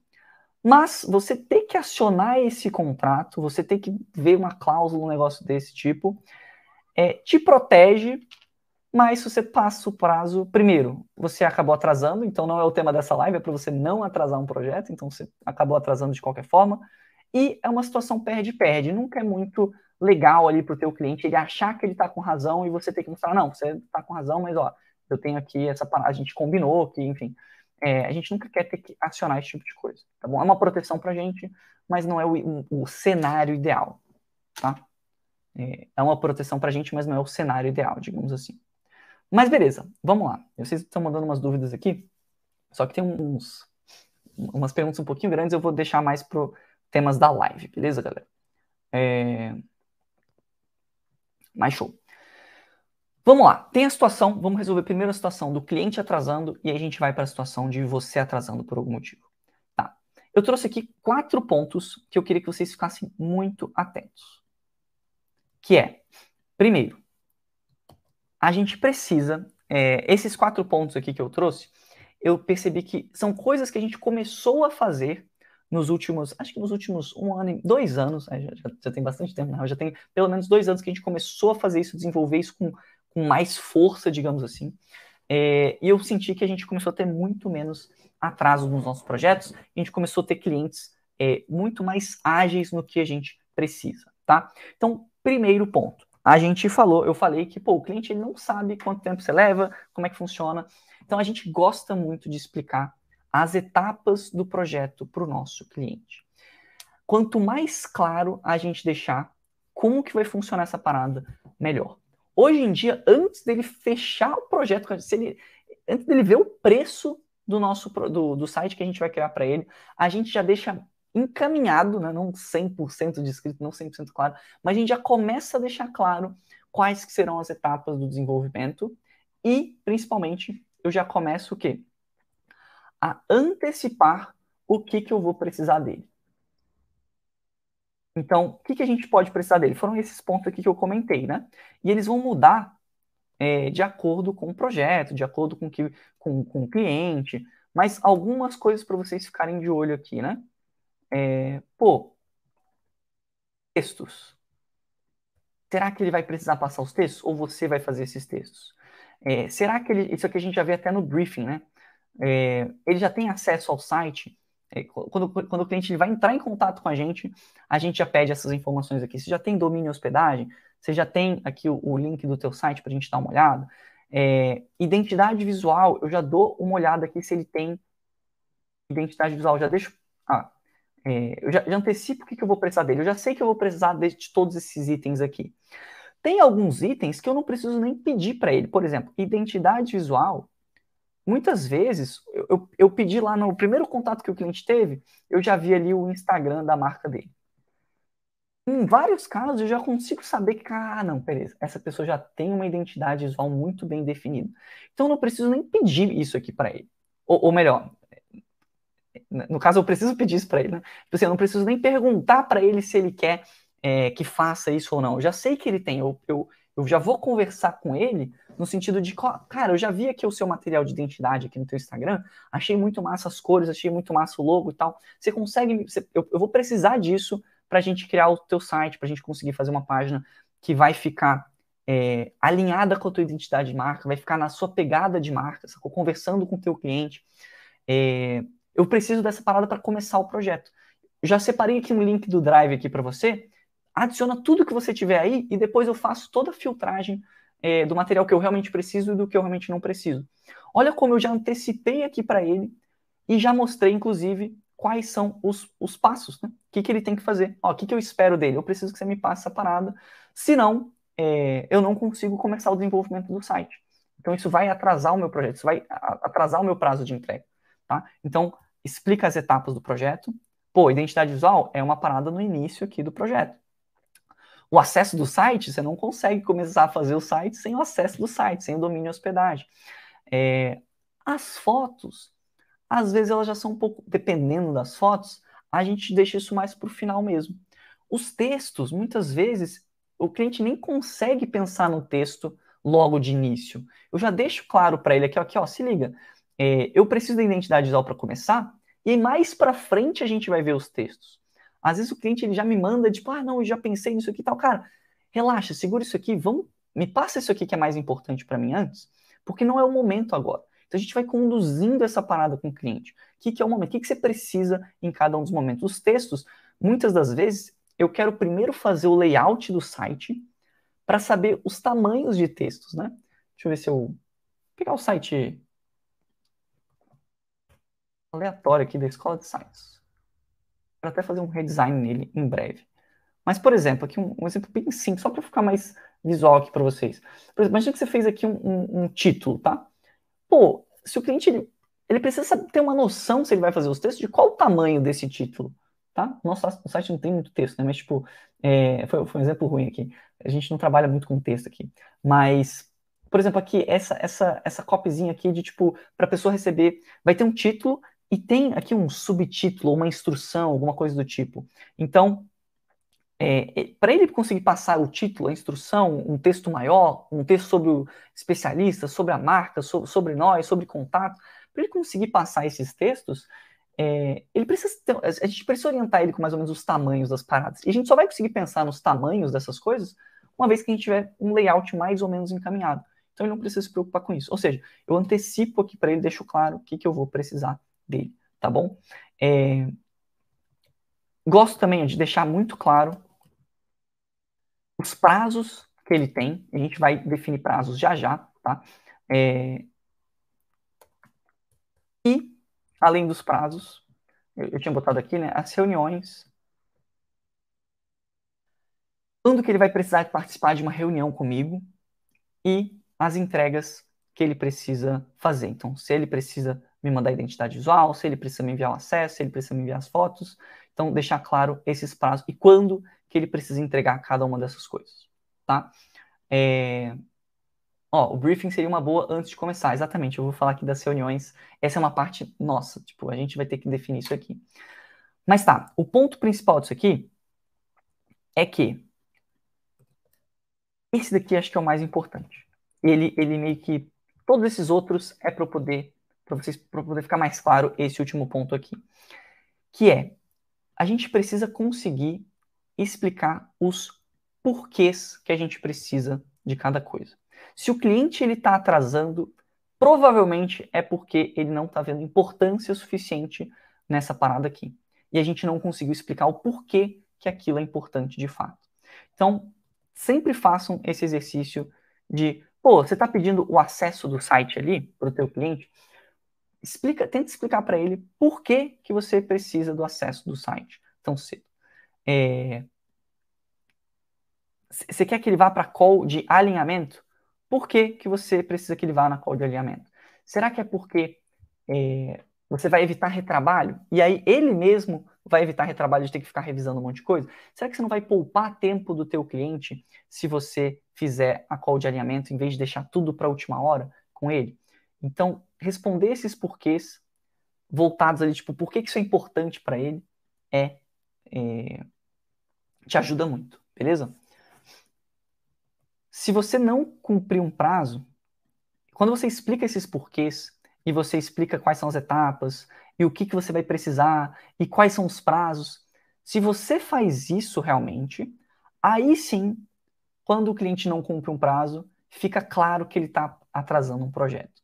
mas você tem que acionar esse contrato, você tem que ver uma cláusula, um negócio desse tipo, é, te protege, mas se você passa o prazo, primeiro, você acabou atrasando, então não é o tema dessa live, é para você não atrasar um projeto, então você acabou atrasando de qualquer forma. e é uma situação perde-perde. Nunca é muito legal ali para o teu cliente ele achar que ele está com razão e você ter que mostrar, não, você está com razão, mas ó, eu tenho aqui essa parada, a gente combinou que, enfim, é, a gente nunca quer ter que acionar esse tipo de coisa, tá bom? É uma proteção para a gente, mas não é o, o, cenário ideal, tá? É, é uma proteção para a gente, mas não é o cenário ideal, digamos assim. Mas beleza, vamos lá. Vocês estão mandando umas dúvidas aqui, só que tem uns, umas perguntas um pouquinho grandes, eu vou deixar mais para temas da live, beleza, galera? É... Mais show. Vamos lá, tem a situação, vamos resolver primeiro a situação do cliente atrasando e aí a gente vai para a situação de você atrasando por algum motivo. Tá. Eu trouxe aqui quatro pontos que eu queria que vocês ficassem muito atentos. Que é, primeiro, a gente precisa, é, esses quatro pontos aqui que eu trouxe, eu percebi que são coisas que a gente começou a fazer nos últimos, acho que nos últimos um ano, dois anos, já, já, já tem bastante tempo, né? já tem pelo menos dois anos que a gente começou a fazer isso, desenvolver isso com com mais força, digamos assim. É, e eu senti que a gente começou a ter muito menos atraso nos nossos projetos, a gente começou a ter clientes é, muito mais ágeis no que a gente precisa, tá? Então, primeiro ponto, a gente falou, eu falei que pô, o cliente ele não sabe quanto tempo você leva, como é que funciona. Então, a gente gosta muito de explicar as etapas do projeto para o nosso cliente. Quanto mais claro a gente deixar como que vai funcionar essa parada, melhor. Hoje em dia, antes dele fechar o projeto, ele, antes dele ver o preço do nosso do, do site que a gente vai criar para ele, a gente já deixa encaminhado, né, não 100% descrito, não 100% claro, mas a gente já começa a deixar claro quais que serão as etapas do desenvolvimento e, principalmente, eu já começo o quê? A antecipar o que, que eu vou precisar dele. Então, o que, que a gente pode precisar dele? Foram esses pontos aqui que eu comentei, né? E eles vão mudar é, de acordo com o projeto, de acordo com, que, com, com o cliente, mas algumas coisas para vocês ficarem de olho aqui, né? É, pô, textos. Será que ele vai precisar passar os textos ou você vai fazer esses textos? É, será que ele, isso aqui a gente já vê até no briefing, né? É, ele já tem acesso ao site quando, quando o cliente vai entrar em contato com a gente, a gente já pede essas informações aqui. Você já tem domínio e hospedagem? Você já tem aqui o, o link do teu site para a gente dar uma olhada? É, identidade visual, eu já dou uma olhada aqui se ele tem identidade visual. Já deixo. Ah, é, eu já, já, antecipo o que, que eu vou precisar dele. Eu já sei que eu vou precisar de, de todos esses itens aqui. Tem alguns itens que eu não preciso nem pedir para ele. Por exemplo, identidade visual muitas vezes, eu, eu pedi lá no primeiro contato que o cliente teve, eu já vi ali o Instagram da marca dele. Em vários casos, eu já consigo saber que, ah, não, beleza, essa pessoa já tem uma identidade visual muito bem definida. Então, eu não preciso nem pedir isso aqui para ele. Ou, ou, melhor, no caso, eu preciso pedir isso para ele, né? Tipo assim, eu não preciso nem perguntar para ele se ele quer é, que faça isso ou não. Eu já sei que ele tem, eu, eu, eu já vou conversar com ele no sentido de, cara, eu já vi aqui o seu material de identidade aqui no teu Instagram, achei muito massa as cores, achei muito massa o logo e tal. Você consegue, você, eu, eu, vou precisar disso para a gente criar o teu site, para a gente conseguir fazer uma página que vai ficar é, alinhada com a tua identidade de marca, vai ficar na sua pegada de marca, sacou? conversando com o teu cliente. É, eu preciso dessa parada para começar o projeto. já separei aqui um link do Drive aqui para você. Adiciona tudo que você tiver aí e depois eu faço toda a filtragem é, do material que eu realmente preciso e do que eu realmente não preciso. Olha como eu já antecipei aqui para ele e já mostrei, inclusive, quais são os, os passos, né? O que, que ele tem que fazer. O que, que eu espero dele? Eu preciso que você me passe essa parada, senão é, eu não consigo começar o desenvolvimento do site. Então, isso vai atrasar o meu projeto, isso vai atrasar o meu prazo de entrega. Tá? Então, explica as etapas do projeto. Pô, identidade visual é uma parada no início aqui do projeto. O acesso do site, você não consegue começar a fazer o site sem o acesso do site, sem o domínio hospedagem. É, as fotos, às vezes elas já são um pouco, dependendo das fotos, a gente deixa isso mais para o final mesmo. Os textos, muitas vezes, o cliente nem consegue pensar no texto logo de início. Eu já deixo claro para ele aqui, ó, aqui, ó, se liga, é, eu preciso da identidade visual para começar, e mais para frente a gente vai ver os textos. Às vezes o cliente ele já me manda, tipo, ah, não, eu já pensei nisso aqui e tal. Cara, relaxa, segura isso aqui, vamos, me passa isso aqui que é mais importante para mim antes, porque não é o momento agora. Então a gente vai conduzindo essa parada com o cliente. O que, que é o momento? O que, que você precisa em cada um dos momentos? Os textos, muitas das vezes, eu quero primeiro fazer o layout do site para saber os tamanhos de textos, né? Deixa eu ver se eu vou pegar o site aleatório aqui da Escola de Science. Para até fazer um redesign nele em breve. Mas, por exemplo, aqui um, um exemplo bem simples, só para ficar mais visual aqui para vocês. Por exemplo, imagina que você fez aqui um, um, um, título, tá? Pô, se o cliente ele, ele precisa ter uma noção se ele vai fazer os textos de qual o tamanho desse título tá? Nosso site não tem muito texto, né? Mas, tipo, é, foi, foi, um exemplo ruim aqui. A gente não trabalha muito com texto aqui. Mas, por exemplo, aqui, essa, essa, essa copyzinha aqui de, tipo, para a pessoa receber, vai ter um título e tem aqui um subtítulo, uma instrução, alguma coisa do tipo. Então, é, é para ele conseguir passar o título, a instrução, um texto maior, um texto sobre o especialista, sobre a marca, so, sobre nós, sobre contato, para ele conseguir passar esses textos, é, ele precisa ter, a gente precisa orientar ele com mais ou menos os tamanhos das paradas. E a gente só vai conseguir pensar nos tamanhos dessas coisas uma vez que a gente tiver um layout mais ou menos encaminhado. Então ele não precisa se preocupar com isso. Ou seja, eu antecipo aqui para ele, deixo claro o que, que eu vou precisar dele, tá bom? É... Gosto também de deixar muito claro os prazos que ele tem. A gente vai definir prazos já já, tá? É... E além dos prazos, eu, eu tinha botado aqui, né, as reuniões. Quando que ele vai precisar participar de uma reunião comigo e as entregas que ele precisa fazer. Então, se ele precisa me mandar a identidade visual, se ele precisa me enviar o acesso, se ele precisa me enviar as fotos. Então, deixar claro esses prazos e quando que ele precisa entregar cada uma dessas coisas, tá? É, Ó, o briefing seria uma boa antes de começar. Exatamente, eu vou falar aqui das reuniões. Essa é uma parte nossa, tipo, a gente vai ter que definir isso aqui. Mas tá, o ponto principal disso aqui é que esse daqui acho que é o mais importante. Ele, ele meio que todos esses outros é para poder para vocês para poder ficar mais claro esse último ponto aqui, que é a gente precisa conseguir explicar os porquês que a gente precisa de cada coisa. Se o cliente ele está atrasando, provavelmente é porque ele não está vendo importância suficiente nessa parada aqui. E a gente não conseguiu explicar o porquê que aquilo é importante de fato. Então, sempre façam esse exercício de, pô, você está pedindo o acesso do site ali para o teu cliente, explica, tenta explicar para ele por que, que você precisa do acesso do site tão cedo. É... Você quer que ele vá para a call de alinhamento? Por que, que você precisa que ele vá na call de alinhamento? Será que é porque é, você vai evitar retrabalho? E aí ele mesmo vai evitar retrabalho de ter que ficar revisando um monte de coisa? Será que você não vai poupar tempo do teu cliente se você fizer a call de alinhamento em vez de deixar tudo para a última hora com ele? Então, responder esses porquês voltados ali, tipo, por que, isso é importante para ele, é, é, te ajuda muito, beleza? Se você não cumprir um prazo, quando você explica esses porquês e você explica quais são as etapas e o que, que você vai precisar e quais são os prazos, se você faz isso realmente, aí sim, quando o cliente não cumpre um prazo, fica claro que ele está atrasando um projeto,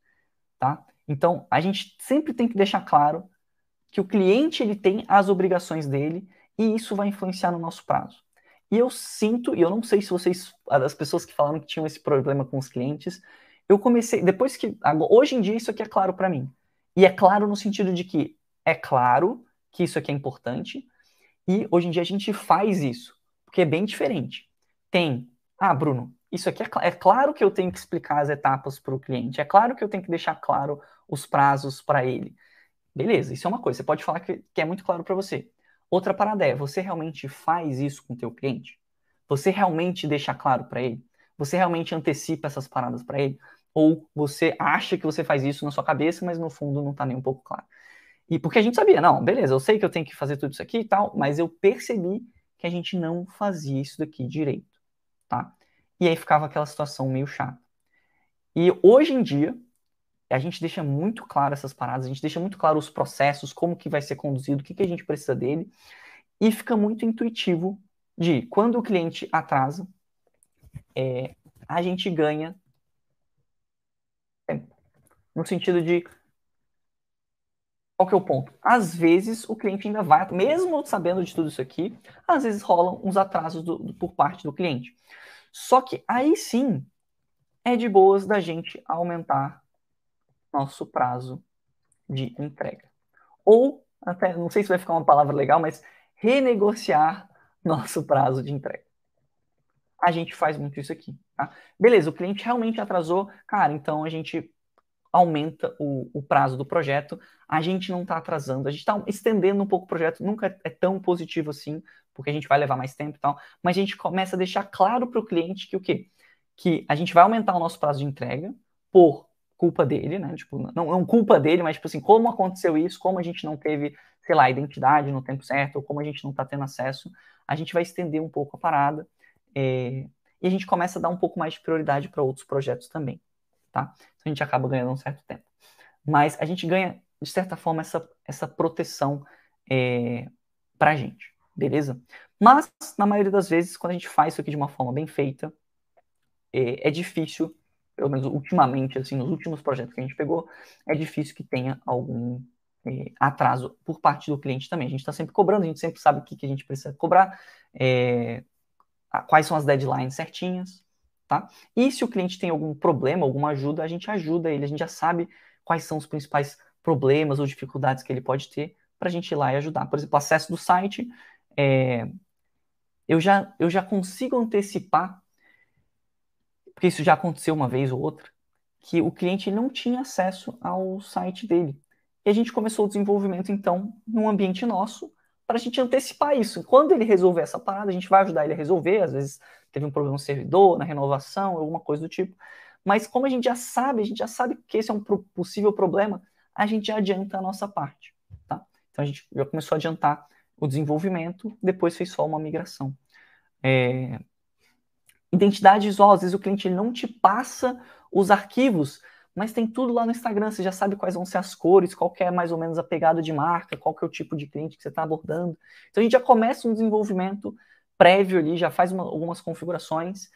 tá? Então, a gente sempre tem que deixar claro que o cliente ele tem as obrigações dele e isso vai influenciar no nosso prazo. E eu sinto, e eu não sei se vocês, as pessoas que falaram que tinham esse problema com os clientes, eu comecei, depois que, hoje em dia isso aqui é claro para mim. E é claro no sentido de que é claro que isso aqui é importante, e hoje em dia a gente faz isso, porque é bem diferente. Tem, ah, Bruno, isso aqui é, é claro que eu tenho que explicar as etapas para o cliente, é claro que eu tenho que deixar claro os prazos para ele. Beleza, isso é uma coisa, você pode falar que, que é muito claro para você. Outra parada é, você realmente faz isso com o teu cliente? Você realmente deixa claro para ele? Você realmente antecipa essas paradas para ele? Ou você acha que você faz isso na sua cabeça, mas no fundo não está nem um pouco claro? E porque a gente sabia, não, beleza, eu sei que eu tenho que fazer tudo isso aqui e tal, mas eu percebi que a gente não fazia isso daqui direito, tá? E aí ficava aquela situação meio chata. E hoje em dia, a gente deixa muito claro essas paradas, a gente deixa muito claro os processos, como que vai ser conduzido, o que, que a gente precisa dele, e fica muito intuitivo de quando o cliente atrasa, é, a gente ganha tempo. No sentido de, qual que é o ponto? Às vezes o cliente ainda vai, mesmo sabendo de tudo isso aqui, às vezes rolam uns atrasos do, do, por parte do cliente. Só que aí sim é de boas da gente aumentar nosso prazo de entrega. Ou, até, não sei se vai ficar uma palavra legal, mas renegociar nosso prazo de entrega. A gente faz muito isso aqui. Tá? Beleza, o cliente realmente atrasou, cara, então a gente aumenta o, o prazo do projeto, a gente não está atrasando, a gente está estendendo um pouco o projeto, nunca é tão positivo assim, porque a gente vai levar mais tempo e tal, mas a gente começa a deixar claro para o cliente que o quê? Que a gente vai aumentar o nosso prazo de entrega por culpa dele, né? Tipo, não, não culpa dele, mas tipo assim, como aconteceu isso, como a gente não teve, sei lá, identidade no tempo certo, ou como a gente não está tendo acesso, a gente vai estender um pouco a parada é, e a gente começa a dar um pouco mais de prioridade para outros projetos também tá? Então a gente acaba ganhando um certo tempo. Mas a gente ganha, de certa forma, essa, essa proteção é, para gente, beleza? Mas, na maioria das vezes, quando a gente faz isso aqui de uma forma bem feita, é, é difícil, pelo menos ultimamente, assim, nos últimos projetos que a gente pegou, é difícil que tenha algum é, atraso por parte do cliente também. A gente está sempre cobrando, a gente sempre sabe o que, que a gente precisa cobrar, é, quais são as deadlines certinhas, tá? E se o cliente tem algum problema, alguma ajuda, a gente ajuda ele, a gente já sabe quais são os principais problemas ou dificuldades que ele pode ter para a gente ir lá e ajudar. Por exemplo, acesso do site, é, eu, já, eu já consigo antecipar, porque isso já aconteceu uma vez ou outra, que o cliente não tinha acesso ao site dele. E a gente começou o desenvolvimento, então, num ambiente nosso, para a gente antecipar isso. Quando ele resolver essa parada, a gente vai ajudar ele a resolver, às vezes teve um problema no servidor, na renovação, alguma coisa do tipo. Mas como a gente já sabe, a gente já sabe que esse é um possível problema, a gente já adianta a nossa parte, tá? Então a gente já começou a adiantar o desenvolvimento, depois fez só uma migração. É... Identidade visual, às vezes o cliente não te passa os arquivos, mas tem tudo lá no Instagram, você já sabe quais vão ser as cores, qual é mais ou menos a pegada de marca, qual é o tipo de cliente que você está abordando. Então a gente já começa um desenvolvimento prévio ali, já faz uma, algumas configurações,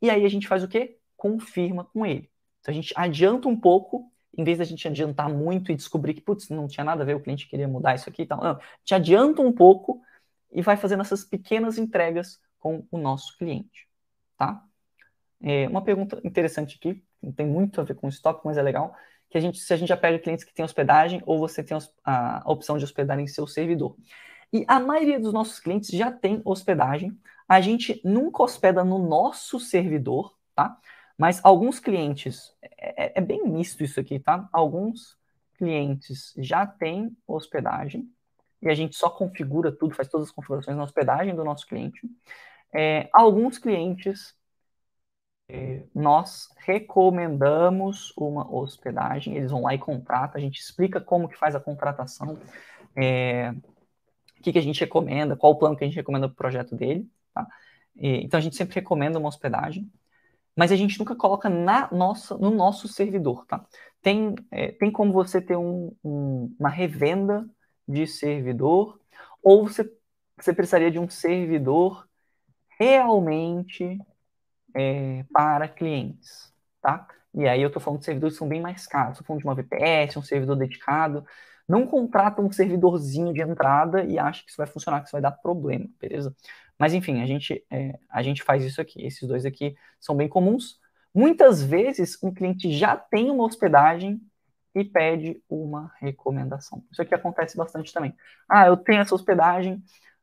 e aí a gente faz o quê? Confirma com ele. Então a gente adianta um pouco, em vez da gente adiantar muito e descobrir que, putz, não tinha nada a ver, o cliente queria mudar isso aqui e tal. Não, gente adianta um pouco e vai fazendo essas pequenas entregas com o nosso cliente, tá? É, uma pergunta interessante aqui, não tem muito a ver com estoque, mas é legal, que a gente, se a gente já pega clientes que têm hospedagem ou você tem a opção de hospedar em seu servidor. E a maioria dos nossos clientes já tem hospedagem. A gente nunca hospeda no nosso servidor, tá? Mas alguns clientes, é, é, é bem misto isso aqui, tá? Alguns clientes já têm hospedagem e a gente só configura tudo, faz todas as configurações na hospedagem do nosso cliente. É, alguns clientes é, nós recomendamos uma hospedagem, eles vão lá e contratam, a gente explica como que faz a contratação, é, o que, que a gente recomenda, qual o plano que a gente recomenda para o projeto dele. Tá? E, então a gente sempre recomenda uma hospedagem, mas a gente nunca coloca na nossa, no nosso servidor. Tá? Tem, é, tem como você ter um, um, uma revenda de servidor, ou você, você precisaria de um servidor realmente é, para clientes. Tá? E aí eu estou falando de servidores que são bem mais caros. Estou falando de uma VPS, um servidor dedicado. Não contrata um servidorzinho de entrada e acha que isso vai funcionar, que isso vai dar problema, beleza? Mas enfim, a gente, é, a gente faz isso aqui. Esses dois aqui são bem comuns. Muitas vezes um cliente já tem uma hospedagem e pede uma recomendação. Isso aqui acontece bastante também. Ah, eu tenho essa hospedagem,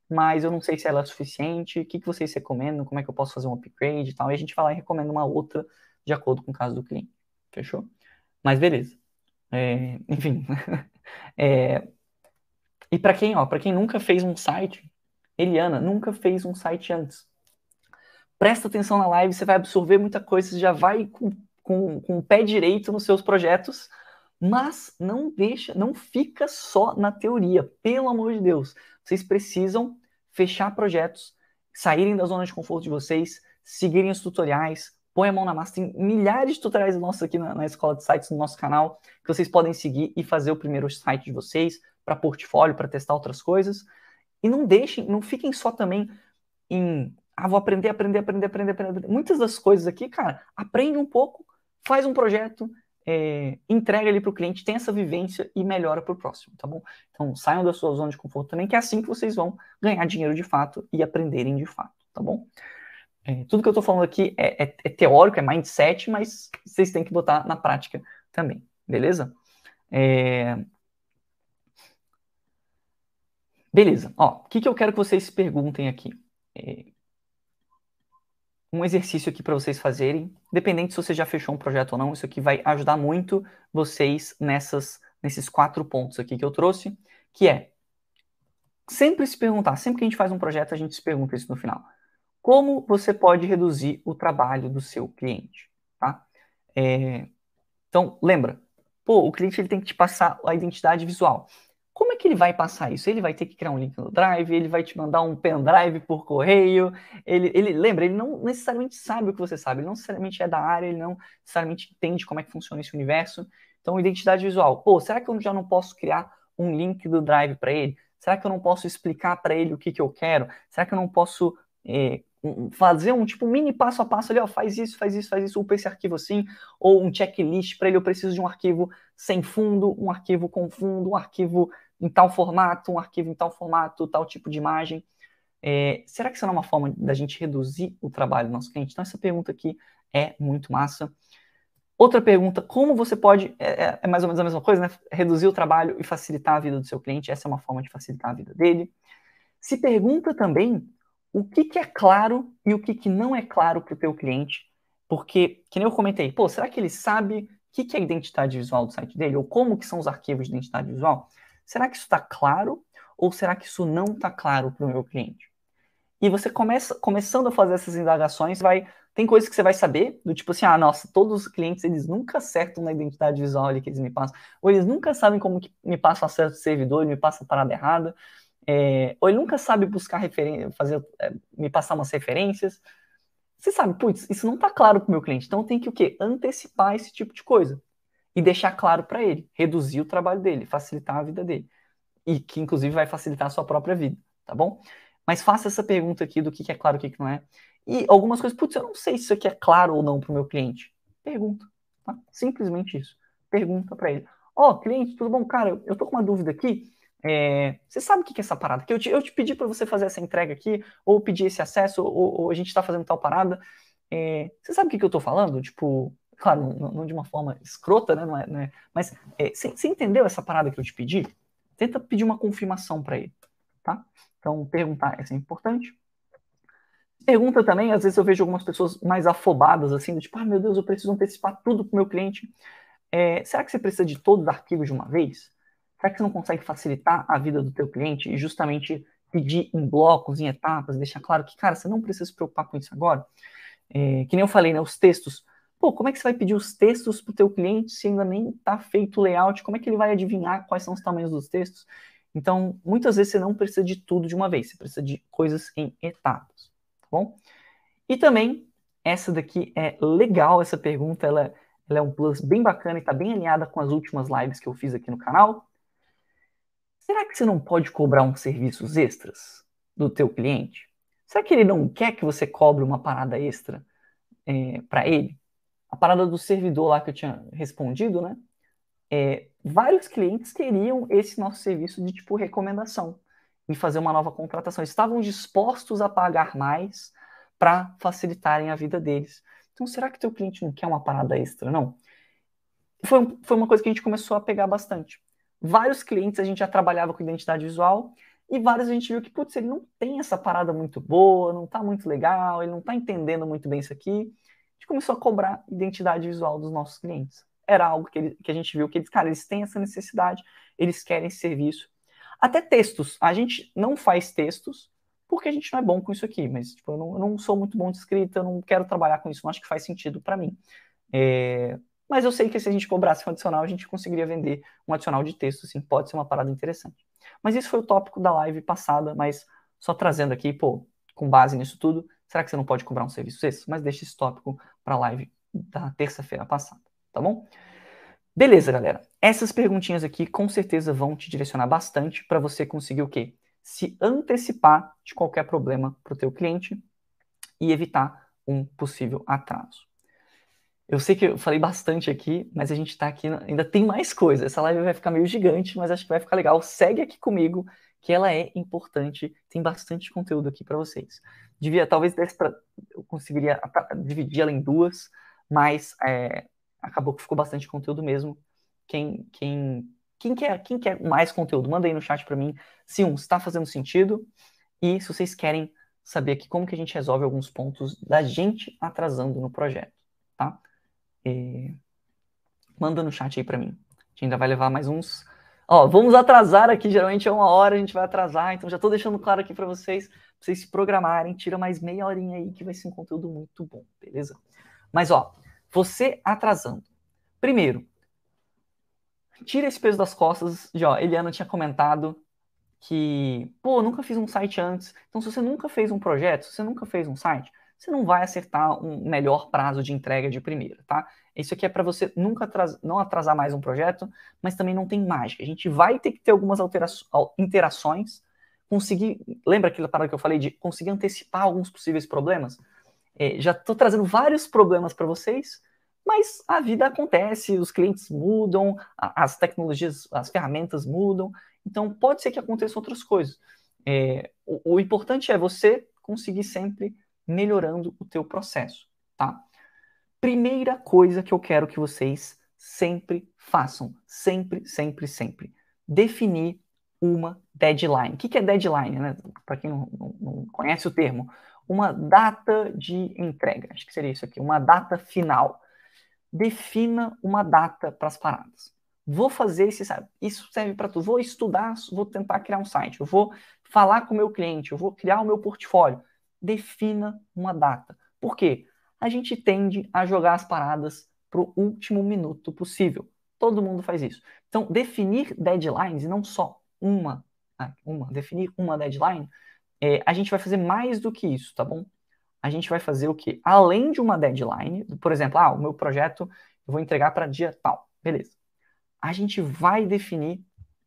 mas eu não sei se ela é suficiente. O que, que vocês recomendam? Como é que eu posso fazer um upgrade e tal? E a gente vai lá e recomenda uma outra de acordo com o caso do cliente. Fechou? Mas beleza. É, enfim. É, e para quem, ó, para quem nunca fez um site, Eliana, nunca fez um site antes. Presta atenção na live, você vai absorver muita coisa, você já vai com, com, com o pé direito nos seus projetos, mas não deixa, não fica só na teoria, pelo amor de Deus. Vocês precisam fechar projetos, saírem da zona de conforto de vocês, seguirem os tutoriais, põe a mão na massa. Tem milhares de tutoriais nossos aqui na, na Escola de Sites, no nosso canal, que vocês podem seguir e fazer o primeiro site de vocês para portfólio, para testar outras coisas. E não deixem, não fiquem só também em, ah, vou aprender, aprender, aprender, aprender, aprender. Muitas das coisas aqui, cara, aprende um pouco, faz um projeto, é, entrega ali para o cliente, tem essa vivência e melhora para o próximo, tá bom? Então saiam da sua zona de conforto também, que é assim que vocês vão ganhar dinheiro de fato e aprenderem de fato, tá bom? É, tudo que eu estou falando aqui é, é, é, teórico, é mindset, mas vocês têm que botar na prática também, beleza? É... Beleza, o que, que eu quero que vocês se perguntem aqui? É, um exercício aqui para vocês fazerem, dependente se você já fechou um projeto ou não, isso aqui vai ajudar muito vocês nessas, nesses quatro pontos aqui que eu trouxe, que é sempre se perguntar, sempre que a gente faz um projeto, a gente se pergunta isso no final como você pode reduzir o trabalho do seu cliente, tá? É, então, lembra, pô, o cliente ele tem que te passar a identidade visual. Como é que ele vai passar isso? Ele vai ter que criar um link no Drive, ele vai te mandar um pendrive por correio, ele, ele lembra, ele não necessariamente sabe o que você sabe, ele não necessariamente é da área, ele não necessariamente entende como é que funciona esse universo. Então, identidade visual. Pô, será que eu já não posso criar um link do Drive para ele? Será que eu não posso explicar para ele o que, que eu quero? Será que eu não posso é, fazer um tipo mini passo a passo ali, ó, faz isso, faz isso, faz isso, upa esse arquivo assim, ou um checklist para ele, eu preciso de um arquivo sem fundo, um arquivo com fundo, um arquivo em tal formato, um arquivo em tal formato, tal tipo de imagem. É, será que isso não é uma forma da gente reduzir o trabalho do nosso cliente? Então, essa pergunta aqui é muito massa. Outra pergunta, como você pode, é, é, é mais ou menos a mesma coisa, né? Reduzir o trabalho e facilitar a vida do seu cliente, essa é uma forma de facilitar a vida dele. Se pergunta também o que, que é claro e o que, que não é claro para o teu cliente. Porque, que nem eu comentei, pô, será que ele sabe o que, que é a identidade visual do site dele? Ou como que são os arquivos de identidade visual? Será que isso está claro? Ou será que isso não está claro para o meu cliente? E você começa, começando a fazer essas indagações, vai tem coisas que você vai saber, do tipo assim, ah, nossa, todos os clientes, eles nunca acertam na identidade visual ali que eles me passam, ou eles nunca sabem como que me passam acesso do servidor, me passa a parada errada, é, ou ele nunca sabe buscar referência, fazer, é, me passar umas referências. Você sabe, putz, isso não está claro para o meu cliente. Então tem que o quê? Antecipar esse tipo de coisa e deixar claro para ele, reduzir o trabalho dele, facilitar a vida dele e que inclusive vai facilitar a sua própria vida, tá bom? Mas faça essa pergunta aqui do que, é claro e o que, que não é. E algumas coisas, putz, eu não sei se isso aqui é claro ou não para o meu cliente. Pergunta, tá? Simplesmente isso. Pergunta para ele. Ó, oh, cliente, tudo bom? Cara, eu tô com uma dúvida aqui. É, você sabe o que é essa parada? Que eu te, eu te pedi para você fazer essa entrega aqui, ou pedir esse acesso, ou, ou a gente está fazendo tal parada. É, você sabe o que, que eu estou falando? Tipo, claro, não, não, de uma forma escrota, né? Não é, não é mas é, você, você, entendeu essa parada que eu te pedi? Tenta pedir uma confirmação para ele, tá? Então, perguntar é importante. Pergunta também, às vezes eu vejo algumas pessoas mais afobadas, assim, do tipo, ah, meu Deus, eu preciso antecipar tudo para o meu cliente. É, será que você precisa de todos os arquivos de uma vez? Será que você não consegue facilitar a vida do teu cliente e justamente pedir em blocos, em etapas, deixar claro que, cara, você não precisa se preocupar com isso agora? É, que nem eu falei, né, os textos. Pô, como é que você vai pedir os textos para o teu cliente se ainda nem está feito o layout? Como é que ele vai adivinhar quais são os tamanhos dos textos? Então, muitas vezes você não precisa de tudo de uma vez, você precisa de coisas em etapas, tá bom? E também, essa daqui é legal, essa pergunta, ela, ela é um plus bem bacana e está bem alinhada com as últimas lives que eu fiz aqui no canal. Será que você não pode cobrar uns serviços extras do teu cliente? Será que ele não quer que você cobre uma parada extra é, para ele? A parada do servidor lá que eu tinha respondido, né? É, vários clientes queriam esse nosso serviço de tipo recomendação e fazer uma nova contratação. Estavam dispostos a pagar mais para facilitarem a vida deles. Então, será que teu cliente não quer uma parada extra, não? Foi, foi uma coisa que a gente começou a pegar bastante. Vários clientes a gente já trabalhava com identidade visual e vários a gente viu que, putz, ele não tem essa parada muito boa, não tá muito legal, ele não tá entendendo muito bem isso aqui. A gente começou a cobrar identidade visual dos nossos clientes. Era algo que, ele, que a gente viu que eles, cara, eles têm essa necessidade, eles querem esse serviço. Até textos. A gente não faz textos porque a gente não é bom com isso aqui, mas tipo, eu, não, eu não sou muito bom de escrita, eu não quero trabalhar com isso, não acho que faz sentido para mim. É, mas eu sei que se a gente cobrasse um adicional, a gente conseguiria vender um adicional de texto, assim, pode ser uma parada interessante. Mas isso foi o tópico da live passada, mas só trazendo aqui, pô, com base nisso tudo, será que você não pode cobrar um serviço desse? Mas deixa esse tópico para a live da terça-feira passada, tá bom? Beleza, galera. Essas perguntinhas aqui com certeza vão te direcionar bastante para você conseguir o quê? Se antecipar de qualquer problema para o teu cliente e evitar um possível atraso. Eu sei que eu falei bastante aqui, mas a gente está aqui, ainda tem mais coisa. Essa live vai ficar meio gigante, mas acho que vai ficar legal. Segue aqui comigo, que ela é importante. Tem bastante conteúdo aqui para vocês. Devia, talvez desse eu conseguiria dividir ela em duas, mas é, acabou que ficou bastante conteúdo mesmo. Quem, quem, quem, quer, quem quer mais conteúdo, manda aí no chat para mim se um está fazendo sentido e se vocês querem saber aqui como que a gente resolve alguns pontos da gente atrasando no projeto, tá? E... Manda no chat aí para mim. A gente ainda vai levar mais uns. Ó, vamos atrasar aqui, geralmente é uma hora, a gente vai atrasar, então já estou deixando claro aqui para vocês, pra vocês se programarem, tira mais meia horinha aí que vai ser um conteúdo muito bom, beleza? Mas ó, você atrasando. Primeiro, tira esse peso das costas. Já, ó, Eliana tinha comentado que, pô, nunca fiz um site antes. Então, se você nunca fez um projeto, se você nunca fez um site, você não vai acertar um melhor prazo de entrega de primeira, tá? Isso aqui é para você nunca não atrasar mais um projeto, mas também não tem mágica. A gente vai ter que ter algumas interações, conseguir. Lembra aquela parada que eu falei de conseguir antecipar alguns possíveis problemas? É, já estou trazendo vários problemas para vocês, mas a vida acontece, os clientes mudam, as tecnologias, as ferramentas mudam, então pode ser que aconteçam outras coisas. É, o, o importante é você conseguir sempre melhorando o teu processo, tá? Primeira coisa que eu quero que vocês sempre façam, sempre, sempre, sempre, definir uma deadline. O que é deadline, né? Para quem não, não, não, conhece o termo, uma data de entrega. Acho que seria isso aqui, uma data final. Defina uma data para as paradas. Vou fazer esse, isso serve para tudo. Vou estudar, vou tentar criar um site, eu vou falar com o meu cliente, eu vou criar o meu portfólio defina uma data. Por quê? A gente tende a jogar as paradas para o último minuto possível. Todo mundo faz isso. Então, definir deadlines, e não só uma, uma definir uma deadline, é, a gente vai fazer mais do que isso, tá bom? A gente vai fazer o quê? Além de uma deadline, por exemplo, ah, o meu projeto eu vou entregar para dia tal, beleza. A gente vai definir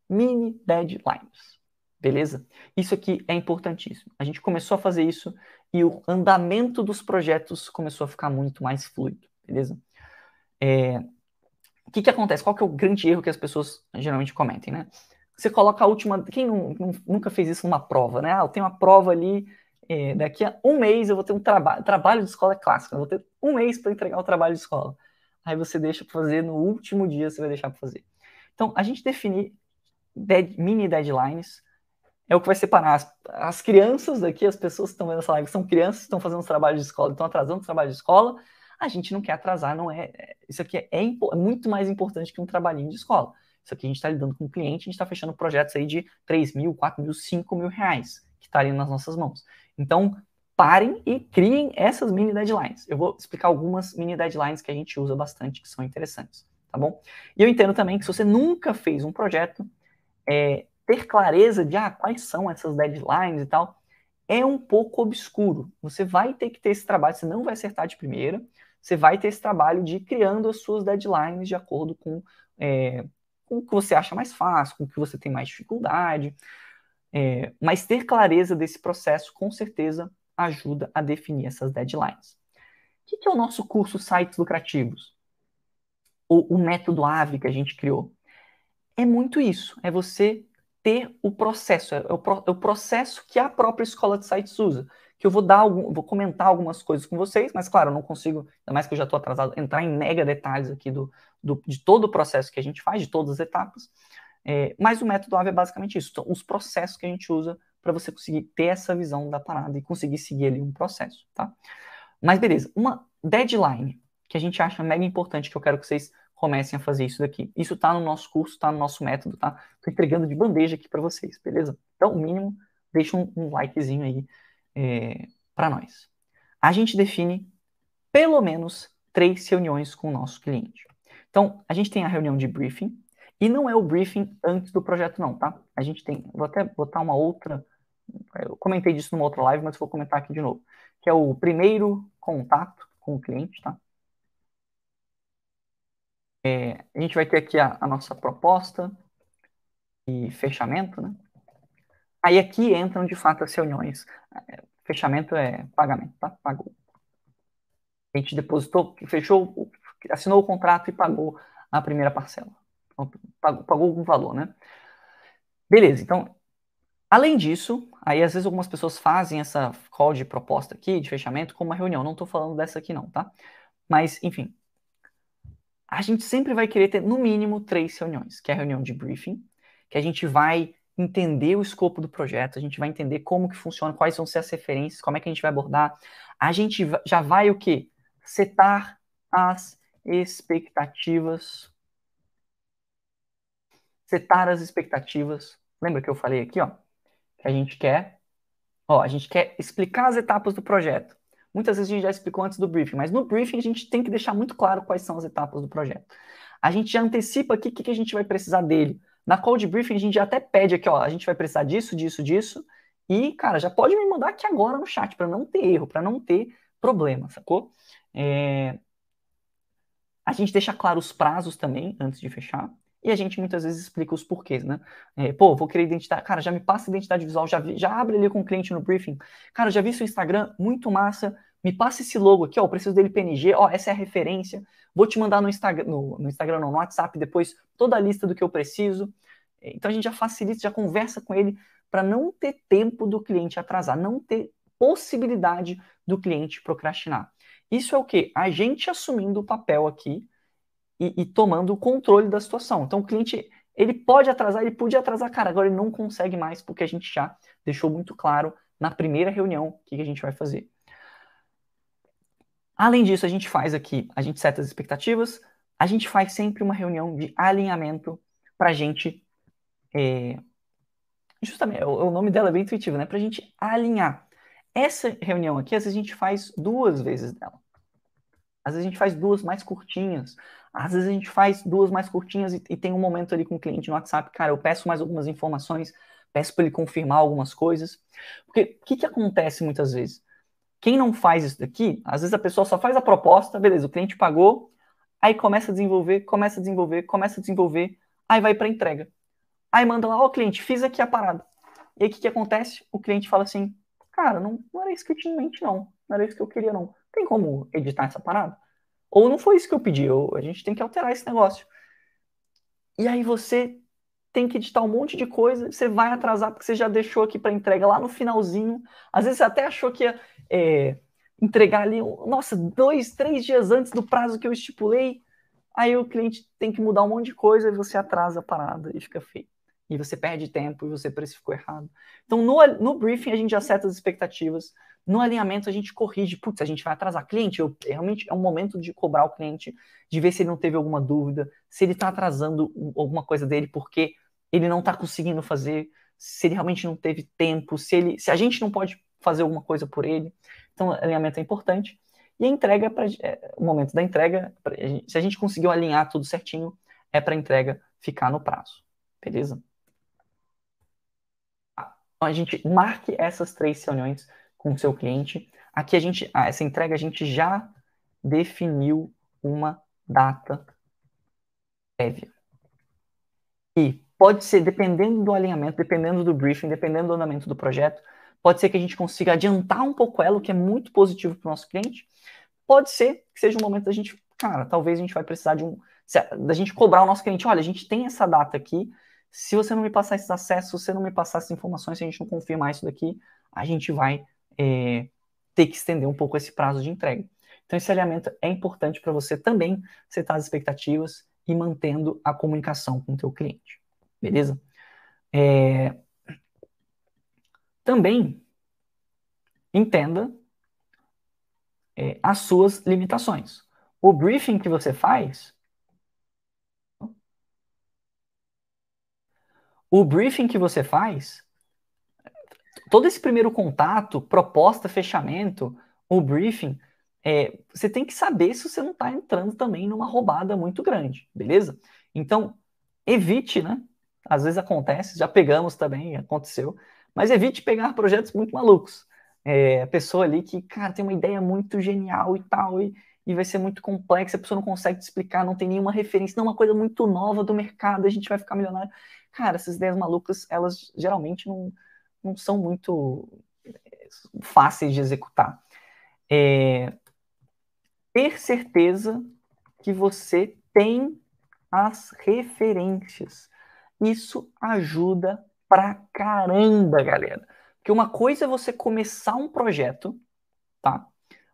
mini deadlines. Beleza? Isso aqui é importantíssimo. A gente começou a fazer isso e o andamento dos projetos começou a ficar muito mais fluido, beleza? É... O que, que acontece? Qual que é o grande erro que as pessoas geralmente cometem, né? Você coloca a última. Quem não, não, nunca fez isso numa prova, né? Ah, eu tenho uma prova ali, é, daqui a um mês eu vou ter um trabalho. Trabalho de escola é clássico, eu vou ter um mês para entregar o trabalho de escola. Aí você deixa para fazer no último dia, você vai deixar para fazer. Então, a gente definir dead, mini deadlines é o que vai separar as, as crianças daqui, as pessoas que estão vendo essa live, são crianças estão fazendo os trabalhos de escola, estão atrasando os trabalhos de escola. A gente não quer atrasar, não é. é isso aqui é, é, é muito mais importante que um trabalhinho de escola. Isso aqui a gente está lidando com o cliente, a gente está fechando projetos aí de 3 mil, 4 mil, 5 mil reais que está ali nas nossas mãos. Então, parem e criem essas mini deadlines. Eu vou explicar algumas mini deadlines que a gente usa bastante, que são interessantes, tá bom? E eu entendo também que se você nunca fez um projeto, é, ter clareza de ah, quais são essas deadlines e tal, é um pouco obscuro. Você vai ter que ter esse trabalho, você não vai acertar de primeira, você vai ter esse trabalho de ir criando as suas deadlines de acordo com, é, com o que você acha mais fácil, com o que você tem mais dificuldade. É, mas ter clareza desse processo, com certeza, ajuda a definir essas deadlines. O que é o nosso curso Sites Lucrativos? O, o método AVE que a gente criou. É muito isso, é você ter o processo, é o, pro, é o, processo que a própria escola de sites usa. Que eu vou dar algum, vou comentar algumas coisas com vocês, mas claro, eu não consigo, ainda mais que eu já estou atrasado, entrar em mega detalhes aqui do, do, de todo o processo que a gente faz, de todas as etapas. É, mas o método AVE é basicamente isso, são os processos que a gente usa para você conseguir ter essa visão da parada e conseguir seguir ali um processo, tá? Mas beleza, uma deadline que a gente acha mega importante, que eu quero que vocês comecem a fazer isso daqui. Isso está no nosso curso, está no nosso método, tá? Estou entregando de bandeja aqui para vocês, beleza? Então, o mínimo, deixa um, um likezinho aí é, para nós. A gente define pelo menos três reuniões com o nosso cliente. Então, a gente tem a reunião de briefing, e não é o briefing antes do projeto, não, tá? A gente tem, vou até botar uma outra, eu comentei disso numa outra live, mas vou comentar aqui de novo, que é o primeiro contato com o cliente, tá? É, a gente vai ter aqui a, a, nossa proposta e fechamento, né? Aí aqui entram de fato as reuniões. É, fechamento é pagamento, tá? Pagou. A gente depositou, fechou, assinou o contrato e pagou a primeira parcela. Então, pagou, pagou algum valor, né? Beleza, então, além disso, aí às vezes algumas pessoas fazem essa call de proposta aqui, de fechamento, como uma reunião. Não estou falando dessa aqui não, tá? Mas, enfim, a gente sempre vai querer ter no mínimo três reuniões, que é a reunião de briefing, que a gente vai entender o escopo do projeto, a gente vai entender como que funciona, quais vão ser as referências, como é que a gente vai abordar. A gente já vai o quê? Setar as expectativas. Setar as expectativas. Lembra que eu falei aqui, ó? Que a gente quer, ó, a gente quer explicar as etapas do projeto. Muitas vezes a gente já explicou antes do briefing, mas no briefing a gente tem que deixar muito claro quais são as etapas do projeto. A gente já antecipa aqui o que, que a gente vai precisar dele. Na call de briefing a gente já até pede aqui, ó, a gente vai precisar disso, disso, disso. E, cara, já pode me mandar aqui agora no chat para não ter erro, para não ter problema, sacou? É... A gente deixa claro os prazos também antes de fechar. E a gente muitas vezes explica os porquês, né? É, pô, vou querer identidade. Cara, já me passa identidade visual, já, vi, já abre ali com o cliente no briefing. Cara, já vi seu Instagram, muito massa. Me passa esse logo aqui, ó. Preciso dele PNG, ó. Essa é a referência. Vou te mandar no Instagram, no, no Instagram, no WhatsApp depois toda a lista do que eu preciso. Então a gente já facilita, já conversa com ele para não ter tempo do cliente atrasar, não ter possibilidade do cliente procrastinar. Isso é o que? A gente assumindo o papel aqui e, e, tomando o controle da situação. Então o cliente, ele pode atrasar, ele podia atrasar, cara, agora ele não consegue mais porque a gente já deixou muito claro na primeira reunião o que, que a gente vai fazer. Além disso, a gente faz aqui, a gente seta as expectativas, a gente faz sempre uma reunião de alinhamento para a gente. É, justamente, o, o, nome dela é bem intuitivo, né? Para a gente alinhar. Essa reunião aqui, às vezes a gente faz duas vezes dela. Às vezes a gente faz duas mais curtinhas. Às vezes a gente faz duas mais curtinhas e, e tem um momento ali com o cliente no WhatsApp, cara, eu peço mais algumas informações, peço para ele confirmar algumas coisas. Porque o que, que acontece muitas vezes? Quem não faz isso daqui, às vezes a pessoa só faz a proposta, beleza, o cliente pagou, aí começa a desenvolver, começa a desenvolver, começa a desenvolver, aí vai para entrega. Aí manda lá, ó, oh, cliente, fiz aqui a parada. E aí o que, que acontece? O cliente fala assim, cara, não, não era isso que eu tinha em mente, não. Não era isso que eu queria, não. Tem como editar essa parada? Ou não foi isso que eu pedi, ou a gente tem que alterar esse negócio. E aí você tem que editar um monte de coisa, você vai atrasar porque você já deixou aqui para entrega lá no finalzinho. Às vezes você até achou que ia é, entregar ali, nossa, dois, três dias antes do prazo que eu estipulei. Aí o cliente tem que mudar um monte de coisa e você atrasa a parada e fica feio. E você perde tempo e você precificou errado. Então, no, no briefing, a gente já seta as expectativas. No alinhamento, a gente corrige. Putz, a gente vai atrasar. Cliente, eu, realmente é um momento de cobrar o cliente, de ver se ele não teve alguma dúvida, se ele está atrasando alguma coisa dele porque ele não está conseguindo fazer, se ele realmente não teve tempo, se, ele, se a gente não pode fazer alguma coisa por ele. Então, alinhamento é importante. E a entrega, pra, é, o momento da entrega, pra, se a gente conseguiu alinhar tudo certinho, é para a entrega ficar no prazo. Beleza? Então, a gente marque essas três reuniões com o seu cliente. Aqui a gente, ah, essa entrega a gente já definiu uma data prévia. E pode ser, dependendo do alinhamento, dependendo do briefing, dependendo do andamento do projeto, Pode ser que a gente consiga adiantar um pouco ela, o que é muito positivo para o nosso cliente. Pode ser que seja um momento da gente, cara, talvez a gente vai precisar de um, da gente cobrar o nosso cliente, olha, a gente tem essa data aqui, se você não me passar esses acessos, se você não me passar essas informações, se a gente não confirmar isso daqui, a gente vai é, ter que estender um pouco esse prazo de entrega. Então, esse alinhamento é importante para você também setar as expectativas e mantendo a comunicação com o teu cliente. Beleza? É, também entenda é, as suas limitações. O briefing que você faz. O briefing que você faz, todo esse primeiro contato, proposta, fechamento, o briefing, é, você tem que saber se você não está entrando também numa roubada muito grande, beleza? Então, evite, né? Às vezes acontece, já pegamos também, aconteceu, mas evite pegar projetos muito malucos. É, a pessoa ali que, cara, tem uma ideia muito genial e tal, e, e vai ser muito complexa, a pessoa não consegue te explicar, não tem nenhuma referência, não é uma coisa muito nova do mercado, a gente vai ficar milionário. Cara, essas ideias malucas, elas geralmente não, não são muito é, fáceis de executar. É, ter certeza que você tem as referências. Isso ajuda pra caramba, galera. Porque uma coisa é você começar um projeto, tá?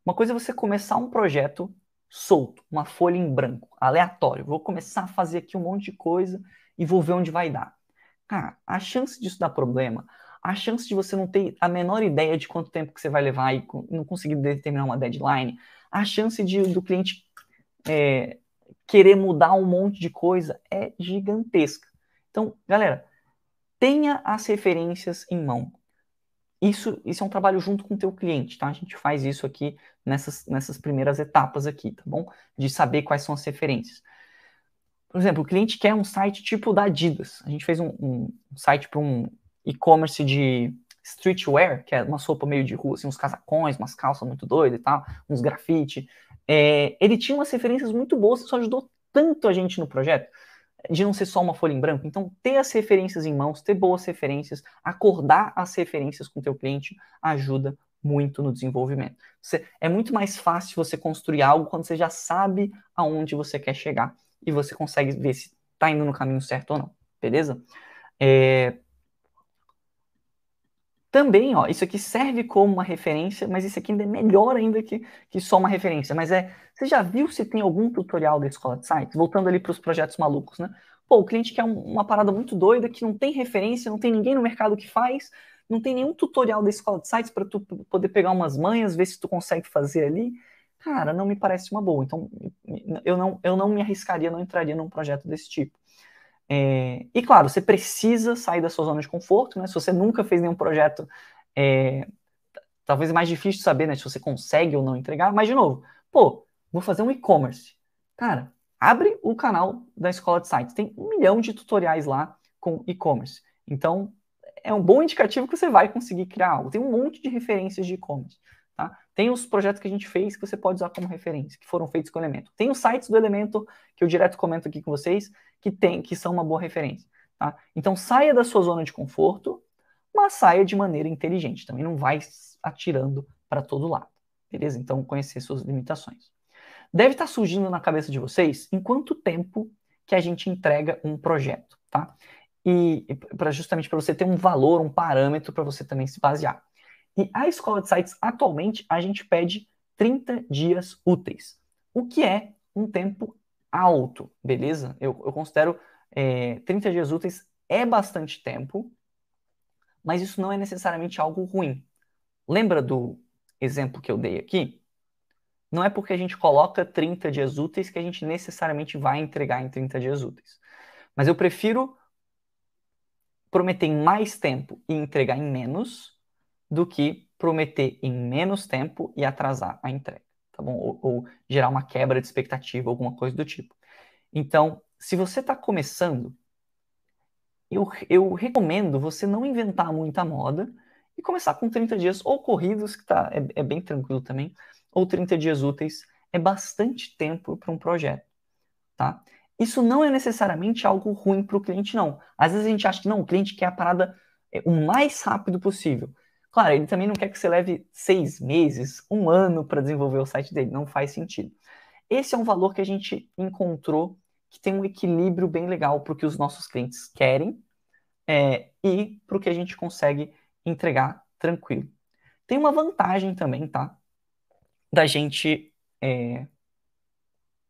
Uma coisa é você começar um projeto solto, uma folha em branco, aleatório. Vou começar a fazer aqui um monte de coisa e vou ver onde vai dar. Cara, a chance disso dar problema, a chance de você não ter a menor ideia de quanto tempo que você vai levar e não conseguir determinar uma deadline, a chance de, do cliente é, querer mudar um monte de coisa é gigantesca. Então, galera, tenha as referências em mão. Isso, isso é um trabalho junto com o teu cliente, tá? A gente faz isso aqui nessas, nessas primeiras etapas aqui, tá bom? De saber quais são as referências. Por exemplo, o cliente quer um site tipo da Adidas. A gente fez um, um site para um e-commerce de streetwear, que é uma sopa meio de rua, assim, uns casacões, umas calças muito doidas e tal, uns grafite. É, ele tinha umas referências muito boas, isso ajudou tanto a gente no projeto, de não ser só uma folha em branco. Então, ter as referências em mãos, ter boas referências, acordar as referências com o teu cliente ajuda muito no desenvolvimento. Você, é muito mais fácil você construir algo quando você já sabe aonde você quer chegar e você consegue ver se está indo no caminho certo ou não, beleza? É, também, ó, isso aqui serve como uma referência, mas isso aqui ainda é melhor ainda que, que só uma referência. Mas é, você já viu se tem algum tutorial da escola de sites? Voltando ali para os projetos malucos, né? Pô, o cliente quer um, uma parada muito doida que não tem referência, não tem ninguém no mercado que faz, não tem nenhum tutorial da escola de sites para tu poder pegar umas manhas, ver se tu consegue fazer ali. Cara, não me parece uma boa. Então, eu não, eu não me arriscaria, não entraria num projeto desse tipo. É, e claro, você precisa sair da sua zona de conforto, né? Se você nunca fez nenhum projeto, é, talvez é mais difícil saber, né? Se você consegue ou não entregar. Mas de novo, pô, vou fazer um e-commerce. Cara, abre o canal da Escola de Sites. Tem um milhão de tutoriais lá com e-commerce. Então, é um bom indicativo que você vai conseguir criar algo. Tem um monte de referências de e-commerce. Tá? Tem os projetos que a gente fez que você pode usar como referência, que foram feitos com o Elemento. Tem os sites do Elemento, que eu direto comento aqui com vocês, que, tem, que são uma boa referência. Tá? Então saia da sua zona de conforto, mas saia de maneira inteligente. Também não vai atirando para todo lado. Beleza? Então conhecer suas limitações. Deve estar surgindo na cabeça de vocês em quanto tempo que a gente entrega um projeto, tá? E, e para justamente para você ter um valor, um parâmetro para você também se basear. E a escola de sites, atualmente, a gente pede 30 dias úteis, o que é um tempo alto, beleza? Eu, eu considero é, 30 dias úteis é bastante tempo, mas isso não é necessariamente algo ruim. Lembra do exemplo que eu dei aqui? Não é porque a gente coloca 30 dias úteis que a gente necessariamente vai entregar em 30 dias úteis. Mas eu prefiro prometer em mais tempo e entregar em menos do que prometer em menos tempo e atrasar a entrega, tá bom? Ou, ou gerar uma quebra de expectativa, alguma coisa do tipo. Então, se você está começando, eu, eu recomendo você não inventar muita moda e começar com 30 dias ou corridos, que tá, é, é bem tranquilo também, ou 30 dias úteis, é bastante tempo para um projeto, tá? Isso não é necessariamente algo ruim para o cliente, não. Às vezes a gente acha que não, o cliente quer a parada é, o mais rápido possível. Claro, ele também não quer que você leve seis meses, um ano para desenvolver o site dele, não faz sentido. Esse é um valor que a gente encontrou que tem um equilíbrio bem legal para o que os nossos clientes querem é, e para o que a gente consegue entregar tranquilo. Tem uma vantagem também, tá? Da gente é,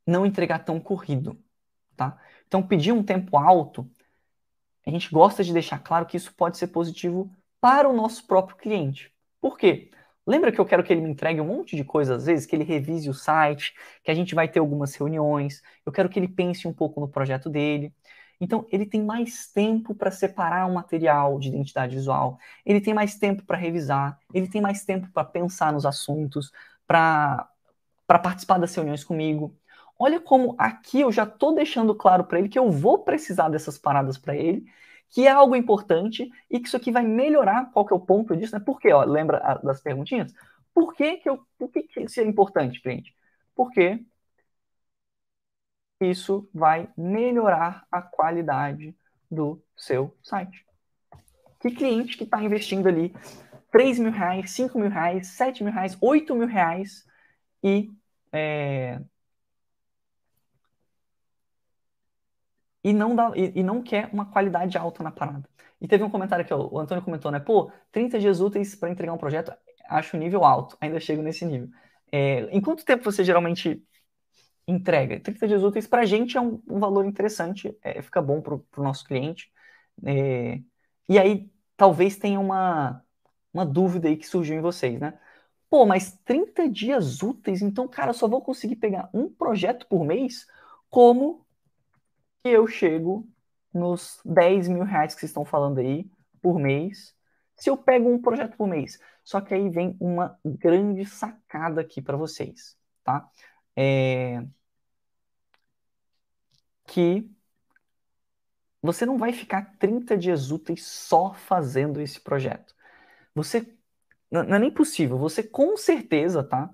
não entregar tão corrido, tá? Então, pedir um tempo alto, a gente gosta de deixar claro que isso pode ser positivo para o nosso próprio cliente. Por quê? Lembra que eu quero que ele me entregue um monte de coisa às vezes, que ele revise o site, que a gente vai ter algumas reuniões, eu quero que ele pense um pouco no projeto dele. Então, ele tem mais tempo para separar o material de identidade visual, ele tem mais tempo para revisar, ele tem mais tempo para pensar nos assuntos, para participar das reuniões comigo. Olha como aqui eu já estou deixando claro para ele que eu vou precisar dessas paradas para ele que é algo importante e que isso aqui vai melhorar. Qual que é o ponto disso? Né? Por quê? Ó, lembra das perguntinhas? Por que, que, eu, por que, que isso é importante, cliente? Porque isso vai melhorar a qualidade do seu site. Que cliente que está investindo ali 3 mil reais, 5 mil reais, 7 mil reais, 8 mil reais e é, e não, dá, e, e não quer uma qualidade alta na parada. E teve um comentário aqui, ó, o Antônio comentou, né? Pô, 30 dias úteis para entregar um projeto, acho nível alto, ainda chego nesse nível. É, em quanto tempo você geralmente entrega? 30 dias úteis para a gente é um, um, valor interessante, é, fica bom para o nosso cliente. É, e aí, talvez tenha uma, uma dúvida aí que surgiu em vocês, né? Pô, mas 30 dias úteis, então, cara, só vou conseguir pegar um projeto por mês? Como que eu chego nos 10 mil reais que vocês estão falando aí por mês, se eu pego um projeto por mês. Só que aí vem uma grande sacada aqui para vocês, tá? É... Que você não vai ficar 30 dias úteis só fazendo esse projeto. Você não é nem possível, você com certeza, tá?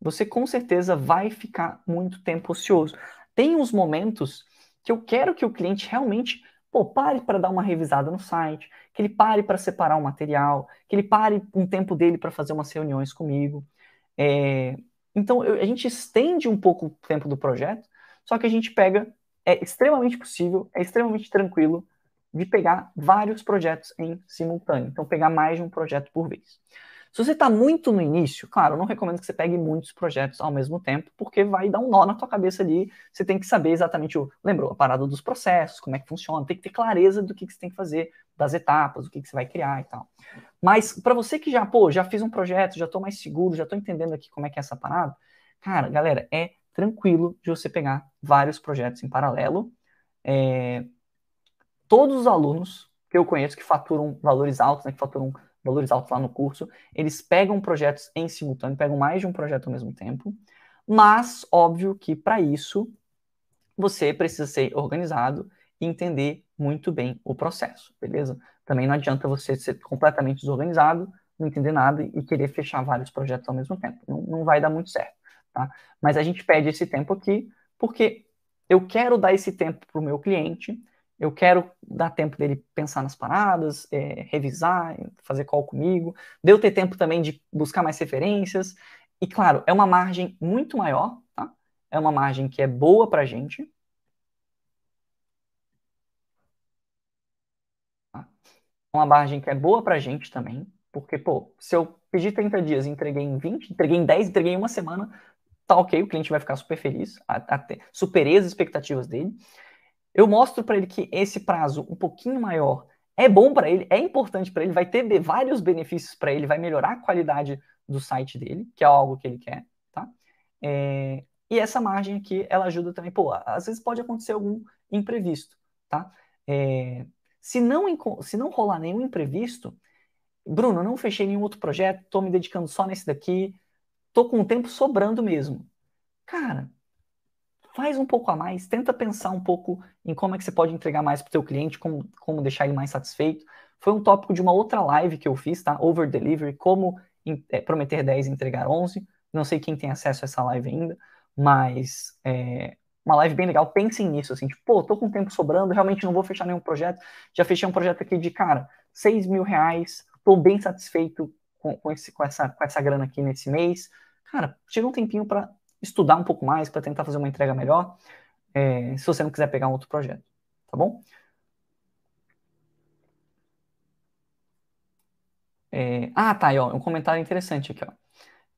Você com certeza vai ficar muito tempo ocioso. Tem uns momentos que eu quero que o cliente realmente pô, pare para dar uma revisada no site, que ele pare para separar o material, que ele pare um tempo dele para fazer umas reuniões comigo. É, então, eu, a gente estende um pouco o tempo do projeto, só que a gente pega, é extremamente possível, é extremamente tranquilo de pegar vários projetos em simultâneo. Então, pegar mais de um projeto por vez. Se você está muito no início, claro, eu não recomendo que você pegue muitos projetos ao mesmo tempo, porque vai dar um nó na tua cabeça ali. Você tem que saber exatamente o. Lembrou? A parada dos processos, como é que funciona, tem que ter clareza do que, que você tem que fazer, das etapas, o que, que você vai criar e tal. Mas para você que já, pô, já fiz um projeto, já estou mais seguro, já estou entendendo aqui como é que é essa parada, cara, galera, é tranquilo de você pegar vários projetos em paralelo. É... Todos os alunos que eu conheço que faturam valores altos, né, que faturam valores altos lá no curso, eles pegam projetos em simultâneo, pegam mais de um projeto ao mesmo tempo, mas óbvio que para isso você precisa ser organizado e entender muito bem o processo, beleza? Também não adianta você ser completamente desorganizado, não entender nada e querer fechar vários projetos ao mesmo tempo. Não, não vai dar muito certo, tá? Mas a gente pede esse tempo aqui porque eu quero dar esse tempo para o meu cliente eu quero dar tempo dele pensar nas paradas, é, revisar, fazer call comigo, de eu ter tempo também de buscar mais referências. E claro, é uma margem muito maior, tá? É uma margem que é boa pra gente. Tá? Uma margem que é boa pra gente também, porque, pô, se eu pedir 30 dias entreguei em 20, entreguei em 10, entreguei em uma semana, tá ok, o cliente vai ficar super feliz, superei as expectativas dele eu mostro para ele que esse prazo um pouquinho maior é bom para ele, é importante para ele, vai ter vários benefícios para ele, vai melhorar a qualidade do site dele, que é algo que ele quer, tá? É, e essa margem aqui, ela ajuda também, pô, às vezes pode acontecer algum imprevisto, tá? É, se, não, se não rolar nenhum imprevisto, Bruno, não fechei nenhum outro projeto, tô me dedicando só nesse daqui, tô com o tempo sobrando mesmo. Cara, faz um pouco a mais, tenta pensar um pouco em como é que você pode entregar mais para o teu cliente, como, como deixar ele mais satisfeito. Foi um tópico de uma outra live que eu fiz, tá? Over Delivery, como é, prometer 10 e entregar 11. Não sei quem tem acesso a essa live ainda, mas é uma live bem legal. Pensem nisso, assim, tipo, pô, tô com tempo sobrando, realmente não vou fechar nenhum projeto. Já fechei um projeto aqui de, cara, 6 mil reais, tô bem satisfeito com, com, esse, com, essa, com essa grana aqui nesse mês. Cara, chega um tempinho para estudar um pouco mais para tentar fazer uma entrega melhor, é, se você não quiser pegar um outro projeto, tá bom? É, ah, tá, aí, ó, um comentário interessante aqui, ó,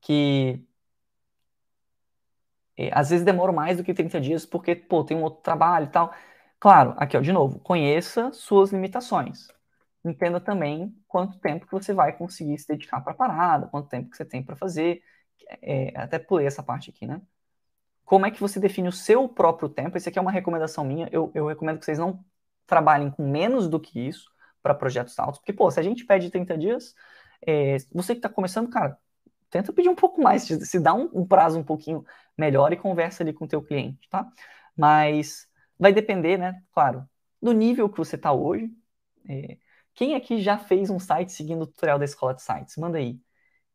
que é, às vezes demora mais do que 30 dias porque, pô, tem um outro trabalho e tal. Claro, aqui, ó, de novo, conheça suas limitações. Entenda também quanto tempo que você vai conseguir se dedicar para a parada, quanto tempo que você tem para fazer é, até pulei essa parte aqui, né? Como é que você define o seu próprio tempo? Isso aqui é uma recomendação minha. Eu, eu recomendo que vocês não trabalhem com menos do que isso para projetos altos. Porque, pô, se a gente pede 30 dias, é, você que está começando, cara, tenta pedir um pouco mais, se dá um, um, prazo um pouquinho melhor e conversa ali com o teu cliente, tá? Mas vai depender, né, claro, do nível que você está hoje. É, quem aqui já fez um site seguindo o tutorial da Escola de Sites? Manda aí.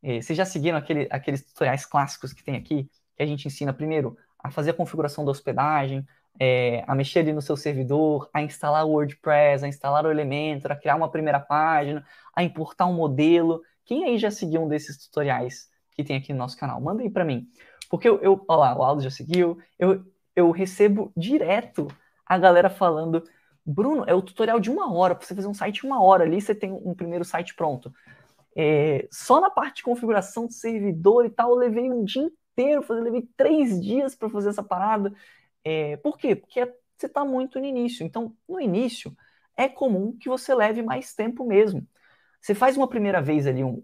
É, vocês já seguiram aquele, aqueles tutoriais clássicos que tem aqui, que a gente ensina primeiro a fazer a configuração da hospedagem, é, a mexer ali no seu servidor, a instalar o WordPress, a instalar o Elementor, a criar uma primeira página, a importar um modelo. Quem aí já seguiu um desses tutoriais que tem aqui no nosso canal? Manda aí para mim. Porque eu, eu, olha lá, o Aldo já seguiu, eu, eu recebo direto a galera falando, Bruno, é o tutorial de uma hora, para você fazer um site uma hora ali, você tem um primeiro site pronto. É, só na parte de configuração de servidor e tal, eu levei um dia inteiro, eu levei três dias para fazer essa parada. É, por quê? Porque você está muito no início. Então, no início, é comum que você leve mais tempo mesmo. Você faz uma primeira vez ali um,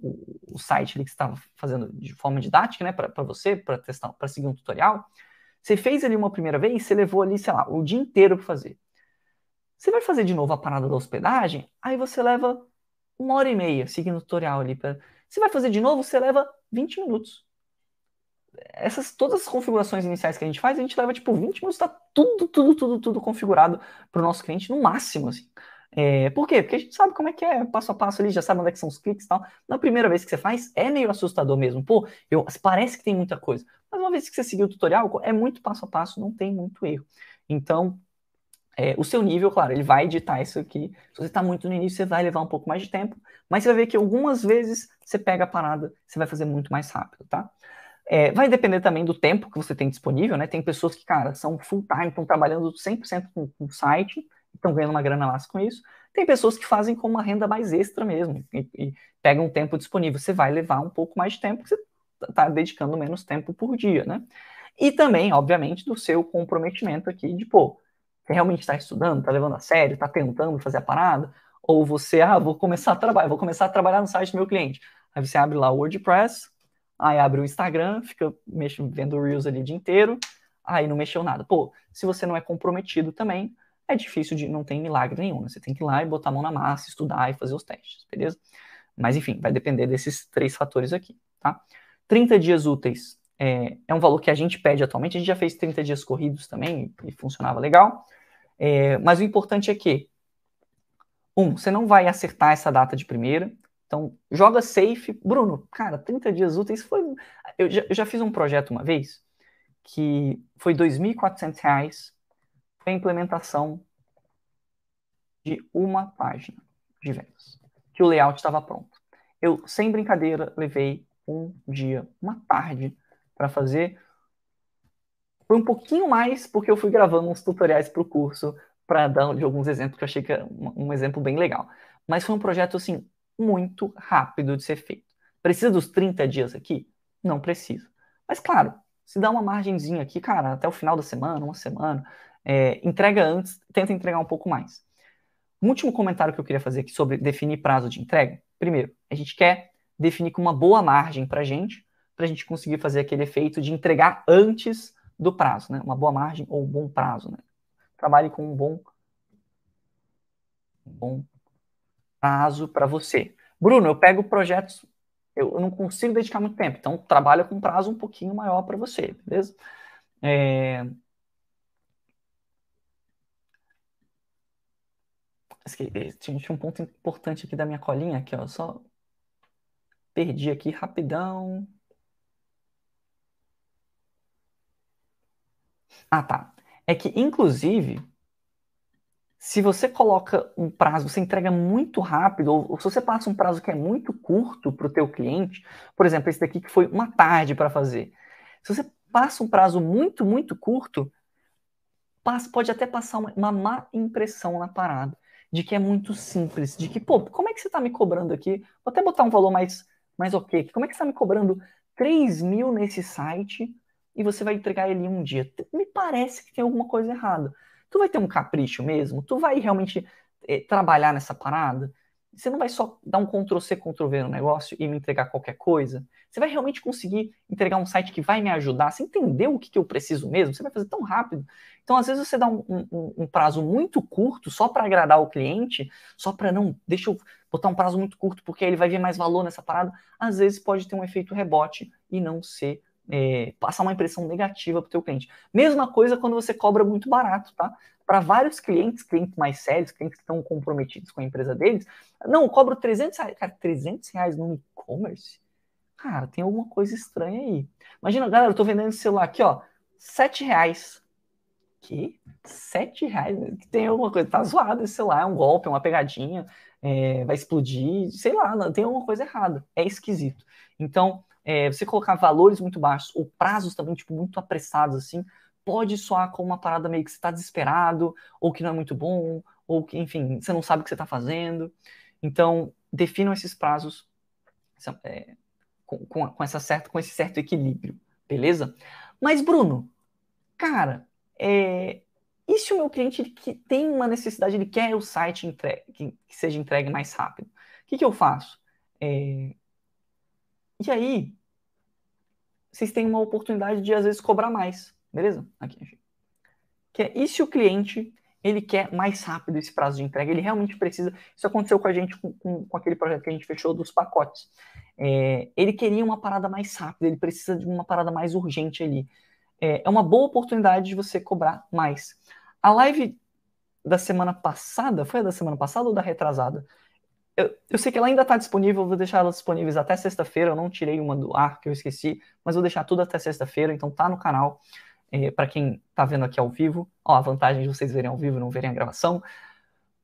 o, site ali que estava fazendo de forma didática, né, para você, para testar, para seguir um tutorial. Você fez ali uma primeira vez, você levou ali, sei lá, o dia inteiro para fazer. Você vai fazer de novo a parada da hospedagem, aí você leva uma hora e meia seguindo o tutorial ali. Pra... Você vai fazer de novo, você leva 20 minutos. Essas, todas as configurações iniciais que a gente faz, a gente leva tipo 20 minutos, tá tudo, tudo, tudo, tudo configurado para o nosso cliente no máximo, assim. É, por quê? Porque a gente sabe como é que é passo a passo ali, já sabe onde é que são os cliques e tal. Na primeira vez que você faz, é meio assustador mesmo. Pô, eu, parece que tem muita coisa. Mas uma vez que você seguir o tutorial, é muito passo a passo, não tem muito erro. Então, é, o seu nível, claro, ele vai editar isso aqui. Se você está muito no início, você vai levar um pouco mais de tempo. Mas você vai ver que algumas vezes você pega a parada, você vai fazer muito mais rápido, tá? É, vai depender também do tempo que você tem disponível, né? Tem pessoas que, cara, são full time, estão trabalhando 100% com, o site, estão ganhando uma grana massa com isso. Tem pessoas que fazem com uma renda mais extra mesmo e, e pegam um tempo disponível. Você vai levar um pouco mais de tempo, porque você está dedicando menos tempo por dia, né? E também, obviamente, do seu comprometimento aqui de, pô, realmente está estudando, está levando a sério, está tentando fazer a parada, ou você, ah, vou começar a trabalhar, vou começar a trabalhar no site do meu cliente. Aí você abre lá o WordPress, aí abre o Instagram, fica mexendo, vendo Reels ali o dia inteiro, aí não mexeu nada. Pô, se você não é comprometido também, é difícil de não tem milagre nenhum. Né? Você tem que ir lá e botar a mão na massa, estudar e fazer os testes, beleza? Mas enfim, vai depender desses três fatores aqui, tá? 30 dias úteis é, é, um valor que a gente pede atualmente. A gente já fez 30 dias corridos também e funcionava legal. É, mas o importante é que, um, você não vai acertar essa data de primeira. Então, joga safe. Bruno, cara, 30 dias úteis foi. Eu já, eu já fiz um projeto uma vez que foi R$ 2.400 a implementação de uma página de vendas, que o layout estava pronto. Eu, sem brincadeira, levei um dia, uma tarde, para fazer. Foi um pouquinho mais, porque eu fui gravando uns tutoriais para o curso, para dar de alguns exemplos, que eu achei que era um, um exemplo bem legal. Mas foi um projeto, assim, muito rápido de ser feito. Precisa dos 30 dias aqui? Não precisa. Mas, claro, se dá uma margenzinha aqui, cara, até o final da semana, uma semana, é, entrega antes, tenta entregar um pouco mais. Um último comentário que eu queria fazer aqui sobre definir prazo de entrega. Primeiro, a gente quer definir com uma boa margem para a gente, para a gente conseguir fazer aquele efeito de entregar antes do prazo, né? Uma boa margem ou um bom prazo, né? Trabalhe com um bom, um bom prazo para você. Bruno, eu pego projetos, eu, não consigo dedicar muito tempo, então trabalha com um prazo um pouquinho maior para você, beleza? É... Tinha um ponto importante aqui da minha colinha, aqui, ó, só perdi aqui rapidão. Ah, tá. É que, inclusive, se você coloca um prazo, você entrega muito rápido, ou, se você passa um prazo que é muito curto para o teu cliente, por exemplo, esse daqui que foi uma tarde para fazer. Se você passa um prazo muito, muito curto, pode até passar uma, uma má impressão na parada, de que é muito simples, de que, pô, como é que você está me cobrando aqui? Vou até botar um valor mais, mais ok. Como é que você está me cobrando 3 mil nesse site e você vai entregar ele um dia. Me parece que tem alguma coisa errada. Tu vai ter um capricho mesmo? Tu vai realmente eh, trabalhar nessa parada? Você não vai só dar um Ctrl-C, Ctrl-V no negócio e me entregar qualquer coisa? Você vai realmente conseguir entregar um site que vai me ajudar? Você entendeu o que, que eu preciso mesmo? Você vai fazer tão rápido. Então, às vezes, você dá um, um, um prazo muito curto só para agradar o cliente, só para não, deixa eu botar um prazo muito curto porque ele vai ver mais valor nessa parada. Às vezes pode ter um efeito rebote e não ser é, passar uma impressão negativa para o teu cliente. Mesma coisa quando você cobra muito barato, tá? Para vários clientes, clientes mais sérios, clientes que estão comprometidos com a empresa deles, não, eu cobro 300 reais. Cara, 300 reais no e-commerce? Cara, tem alguma coisa estranha aí. Imagina, galera, eu tô vendendo esse celular aqui, ó, 7 reais. Que? 7 reais? Tem alguma coisa, tá zoado esse celular, é um golpe, é uma pegadinha, é, vai explodir, sei lá, tem alguma coisa errada, é esquisito. Então, é, você colocar valores muito baixos ou prazos também, tipo, muito apressados, assim, pode soar como uma parada meio que você está desesperado, ou que não é muito bom, ou que, enfim, você não sabe o que você está fazendo. Então, definam esses prazos é, com, com, essa certa, com esse certo equilíbrio, beleza? Mas, Bruno, cara, é, e se o meu cliente que tem uma necessidade, ele quer o site entregue, que, que seja entregue mais rápido? O que, que eu faço? É, e aí, vocês têm uma oportunidade de, às vezes, cobrar mais. Beleza? Aqui, Que é, e se o cliente ele quer mais rápido esse prazo de entrega, ele realmente precisa. Isso aconteceu com a gente com, com, com aquele projeto que a gente fechou dos pacotes. É, ele queria uma parada mais rápida, ele precisa de uma parada mais urgente ali. É, é uma boa oportunidade de você cobrar mais. A live da semana passada, foi a da semana passada ou da retrasada? Eu, eu sei que ela ainda está disponível, vou deixar elas disponíveis até sexta-feira. Eu não tirei uma do ar que eu esqueci, mas vou deixar tudo até sexta-feira, então tá no canal. É, para quem está vendo aqui ao vivo, ó, a vantagem de vocês verem ao vivo, não verem a gravação.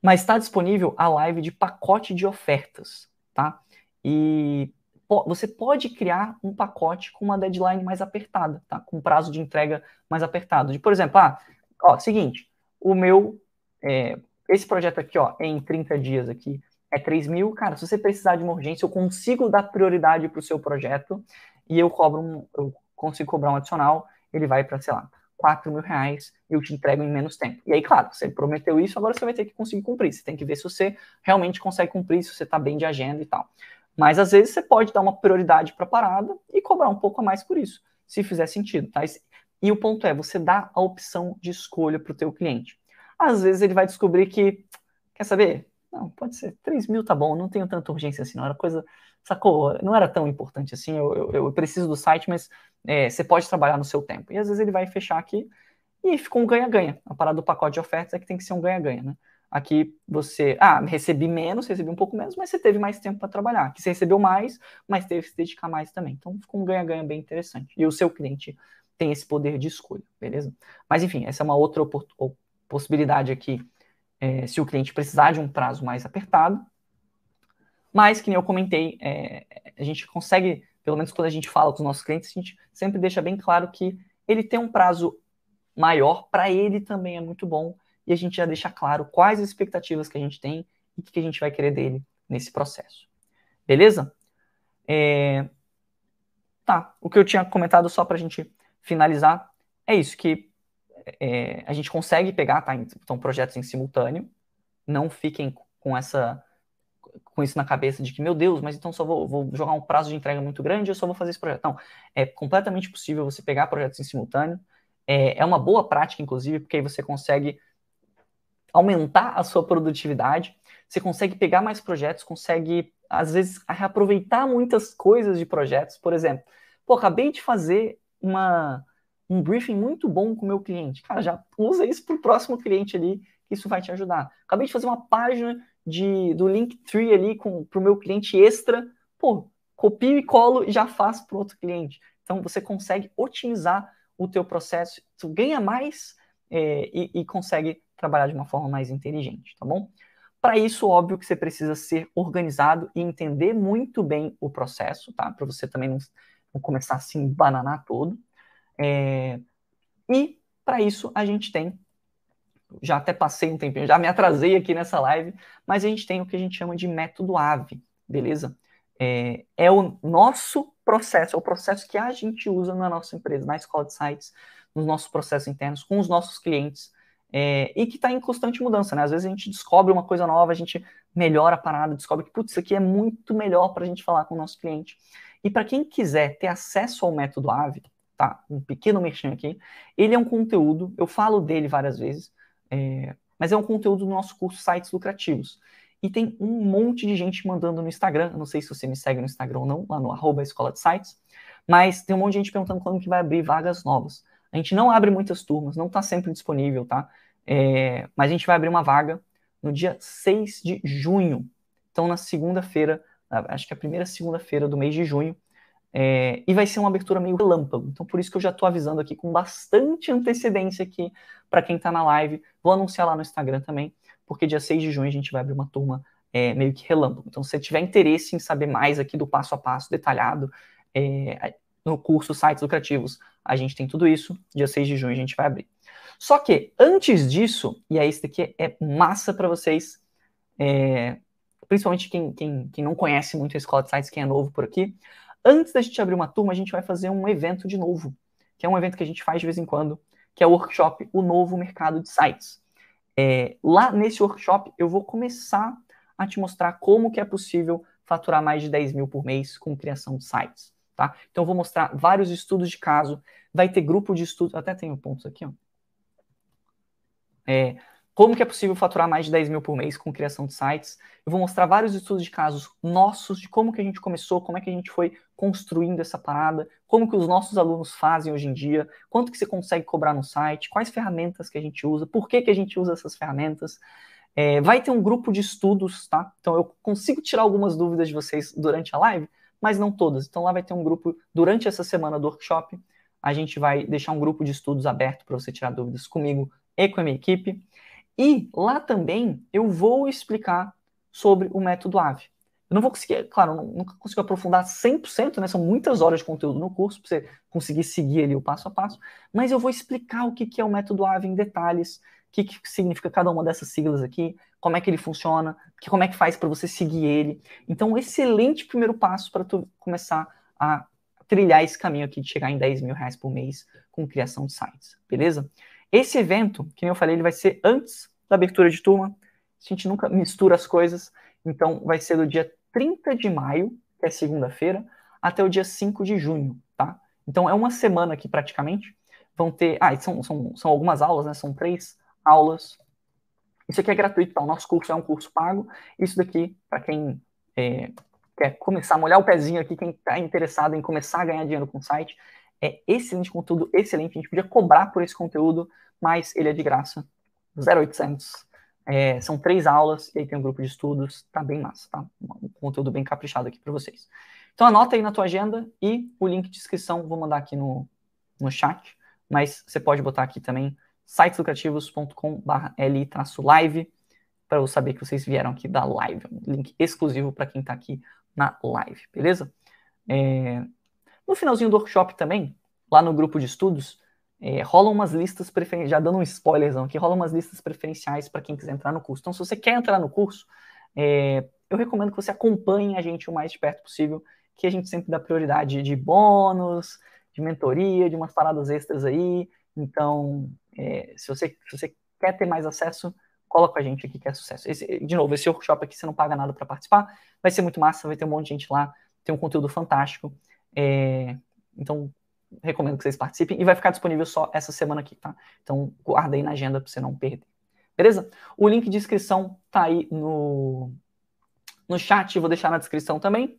Mas está disponível a live de pacote de ofertas, tá? E você pode criar um pacote com uma deadline mais apertada, tá? Com prazo de entrega mais apertado. De, por exemplo, ah, ó, seguinte, o meu, é, esse projeto aqui, ó, em 30 dias aqui, é 3 mil, cara, se você precisar de uma urgência, eu consigo dar prioridade para o seu projeto e eu cobro um, eu consigo cobrar um adicional, ele vai para, sei lá, 4 mil reais e eu te entrego em menos tempo. E aí, claro, você prometeu isso, agora você vai ter que conseguir cumprir. Você tem que ver se você realmente consegue cumprir, se você está bem de agenda e tal. Mas às vezes você pode dar uma prioridade para a parada e cobrar um pouco a mais por isso, se fizer sentido, tá? E o ponto é, você dá a opção de escolha para o teu cliente. Às vezes ele vai descobrir que, quer saber? Não, pode ser. 3 mil tá bom, não tenho tanta urgência assim, não era coisa, sacou? Não era tão importante assim, eu, eu, eu preciso do site, mas é, você pode trabalhar no seu tempo. E às vezes ele vai fechar aqui e ficou um ganha-ganha. A parada do pacote de ofertas é que tem que ser um ganha-ganha, né? Aqui você, ah, recebi menos, recebi um pouco menos, mas você teve mais tempo para trabalhar. Aqui você recebeu mais, mas teve que se dedicar mais também. Então ficou um ganha-ganha bem interessante. E o seu cliente tem esse poder de escolha, beleza? Mas enfim, essa é uma outra possibilidade aqui é, se o cliente precisar de um prazo mais apertado. Mas, que nem eu comentei, é, a gente consegue, pelo menos quando a gente fala com os nossos clientes, a gente sempre deixa bem claro que ele tem um prazo maior, para ele também é muito bom, e a gente já deixa claro quais as expectativas que a gente tem e o que a gente vai querer dele nesse processo. Beleza? É... Tá, o que eu tinha comentado só para a gente finalizar é isso, que é, a gente consegue pegar, tá? Então, projetos em simultâneo. Não fiquem com essa com isso na cabeça de que, meu Deus, mas então só vou, vou jogar um prazo de entrega muito grande, eu só vou fazer esse projeto. Não, é completamente possível você pegar projetos em simultâneo. É, é uma boa prática, inclusive, porque aí você consegue aumentar a sua produtividade, você consegue pegar mais projetos, consegue, às vezes, reaproveitar muitas coisas de projetos. Por exemplo, pô, acabei de fazer uma, um briefing muito bom com o meu cliente. Cara, já usa isso para o próximo cliente ali, que isso vai te ajudar. Acabei de fazer uma página de, do Linktree ali para o meu cliente extra. Pô, copio e colo e já faço para outro cliente. Então, você consegue otimizar o teu processo, tu ganha mais é, e, e consegue trabalhar de uma forma mais inteligente, tá bom? Para isso, óbvio que você precisa ser organizado e entender muito bem o processo, tá? Para você também não, não começar a se embananar todo. É, e para isso a gente tem, já até passei um tempinho, já me atrasei aqui nessa live, mas a gente tem o que a gente chama de método AVE, beleza? É, é o nosso processo, é o processo que a gente usa na nossa empresa, na escola de sites, nos nossos processos internos, com os nossos clientes, é, e que está em constante mudança, né? Às vezes a gente descobre uma coisa nova, a gente melhora a parada, descobre que, putz, isso aqui é muito melhor para a gente falar com o nosso cliente. E para quem quiser ter acesso ao método AVE, tá? Um pequeno merchan aqui. Ele é um conteúdo, eu falo dele várias vezes, é, mas é um conteúdo do nosso curso Sites Lucrativos. E tem um monte de gente mandando no Instagram, não sei se você me segue no Instagram ou não, lá no arroba Escola de Sites, mas tem um monte de gente perguntando quando que vai abrir vagas novas. A gente não abre muitas turmas, não está sempre disponível, tá? É, mas a gente vai abrir uma vaga no dia 6 de junho. Então, na segunda-feira, acho que é a primeira segunda-feira do mês de junho, é, e vai ser uma abertura meio relâmpago. Então, por isso que eu já estou avisando aqui com bastante antecedência aqui para quem está na live. Vou anunciar lá no Instagram também, porque dia 6 de junho a gente vai abrir uma turma é, meio que relâmpago. Então, se você tiver interesse em saber mais aqui do passo a passo detalhado, é, no curso Sites Lucrativos, a gente tem tudo isso. Dia 6 de junho a gente vai abrir. Só que, antes disso, e aí esse daqui é massa para vocês, é, principalmente quem, quem, quem não conhece muito a Escola de Sites, quem é novo por aqui, antes da gente abrir uma turma, a gente vai fazer um evento de novo, que é um evento que a gente faz de vez em quando, que é o workshop O Novo Mercado de Sites. É, lá nesse workshop, eu vou começar a te mostrar como que é possível faturar mais de 10 mil por mês com criação de sites. Tá? Então, eu vou mostrar vários estudos de caso, vai ter grupo de estudos, até tenho pontos aqui, ó. É, como que é possível faturar mais de 10 mil por mês com criação de sites. Eu vou mostrar vários estudos de casos nossos, de como que a gente começou, como é que a gente foi construindo essa parada, como que os nossos alunos fazem hoje em dia, quanto que você consegue cobrar no site, quais ferramentas que a gente usa, por que, que a gente usa essas ferramentas. É, vai ter um grupo de estudos, tá? Então eu consigo tirar algumas dúvidas de vocês durante a live, mas não todas. Então lá vai ter um grupo durante essa semana do workshop. A gente vai deixar um grupo de estudos aberto para você tirar dúvidas comigo e com a minha equipe. E lá também eu vou explicar sobre o método AVE. Eu não vou conseguir, claro, nunca consigo aprofundar 100%, né? São muitas horas de conteúdo no curso para você conseguir seguir ali o passo a passo, mas eu vou explicar o que, que é o método AVE em detalhes, o que, que significa cada uma dessas siglas aqui, como é que ele funciona, que, como é que faz para você seguir ele. Então, excelente primeiro passo para tu começar a trilhar esse caminho aqui de chegar em 10 mil reais por mês com criação de sites, beleza? Esse evento, que eu falei, ele vai ser antes da abertura de turma. A gente nunca mistura as coisas. Então, vai ser do dia 30 de maio, que é segunda-feira, até o dia 5 de junho, tá? Então, é uma semana aqui praticamente. Vão ter. Ah, são, são, são algumas aulas, né? São três aulas. Isso aqui é gratuito, tá? O nosso curso é um curso pago. Isso daqui, para quem é, quer começar a molhar o pezinho aqui, quem está interessado em começar a ganhar dinheiro com o site, é excelente conteúdo, excelente. A gente podia cobrar por esse conteúdo, mas ele é de graça. 0800. É, são três aulas e aí tem um grupo de estudos. Tá bem massa, tá? Um conteúdo bem caprichado aqui para vocês. Então anota aí na tua agenda e o link de inscrição vou mandar aqui no, no chat, mas você pode botar aqui também siteslucrativos.com/l-live para eu saber que vocês vieram aqui da live. Um link exclusivo para quem está aqui na live, beleza? É, no finalzinho do workshop também, lá no grupo de estudos, é, rolam umas listas preferenciais, já dando um spoilerzão aqui, rolam umas listas preferenciais para quem quiser entrar no curso. Então, se você quer entrar no curso, é, eu recomendo que você acompanhe a gente o mais de perto possível, que a gente sempre dá prioridade de bônus, de mentoria, de umas paradas extras aí. Então, é, se, você, se você quer ter mais acesso, cola com a gente aqui que é sucesso. Esse, de novo, esse workshop aqui você não paga nada para participar, vai ser muito massa, vai ter um monte de gente lá, tem um conteúdo fantástico. É, então, recomendo que vocês participem e vai ficar disponível só essa semana aqui, tá? Então, guarda aí na agenda para você não perder. Beleza? O link de inscrição tá aí no, no chat, vou deixar na descrição também.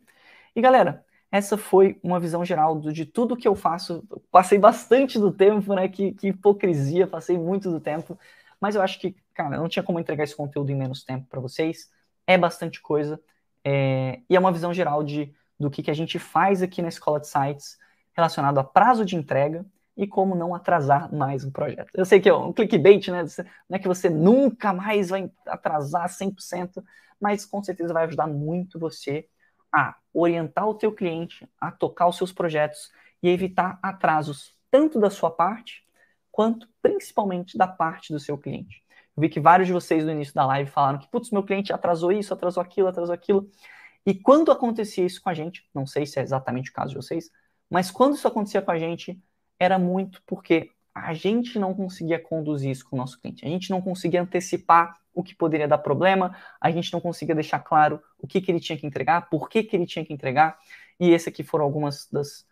E galera, essa foi uma visão geral de tudo que eu faço. Passei bastante do tempo, né? Que, que hipocrisia, passei muito do tempo. Mas eu acho que, cara, não tinha como entregar esse conteúdo em menos tempo para vocês. É bastante coisa. É, e é uma visão geral de do que, que a gente faz aqui na Escola de Sites relacionado a prazo de entrega e como não atrasar mais um projeto. Eu sei que é um clickbait, né? Não é que você nunca mais vai atrasar 100%, mas com certeza vai ajudar muito você a orientar o teu cliente, a tocar os seus projetos e evitar atrasos tanto da sua parte quanto principalmente da parte do seu cliente. Eu vi que vários de vocês no início da live falaram que, putz, meu cliente atrasou isso, atrasou aquilo, atrasou aquilo. E quando acontecia isso com a gente, não sei se é exatamente o caso de vocês, mas quando isso acontecia com a gente, era muito porque a gente não conseguia conduzir isso com o nosso cliente. A gente não conseguia antecipar o que poderia dar problema, a gente não conseguia deixar claro o que, que ele tinha que entregar, por que, que ele tinha que entregar. E esse aqui foram algumas das,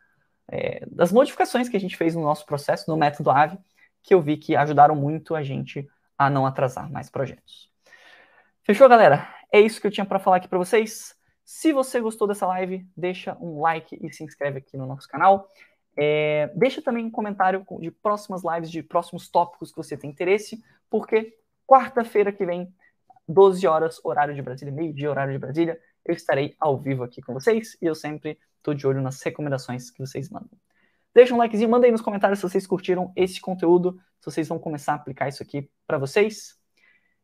é, das modificações que a gente fez no nosso processo, no método AVE, que eu vi que ajudaram muito a gente a não atrasar mais projetos. Fechou, galera? É isso que eu tinha para falar aqui para vocês. Se você gostou dessa live, deixa um like e se inscreve aqui no nosso canal. É, deixa também um comentário de próximas lives, de próximos tópicos que você tem interesse, porque quarta-feira que vem, 12 horas, horário de Brasília, meio-dia, horário de Brasília, eu estarei ao vivo aqui com vocês e eu sempre estou de olho nas recomendações que vocês mandam. Deixa um likezinho, manda aí nos comentários se vocês curtiram esse conteúdo, se vocês vão começar a aplicar isso aqui para vocês.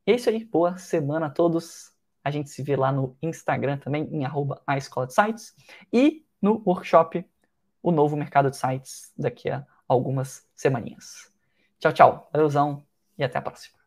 E é isso aí, boa semana a todos. A gente se vê lá no Instagram também, em arroba a Escola de Sites. E no workshop, o novo mercado de sites, daqui a algumas semaninhas. Tchau, tchau. Valeuzão e até a próxima.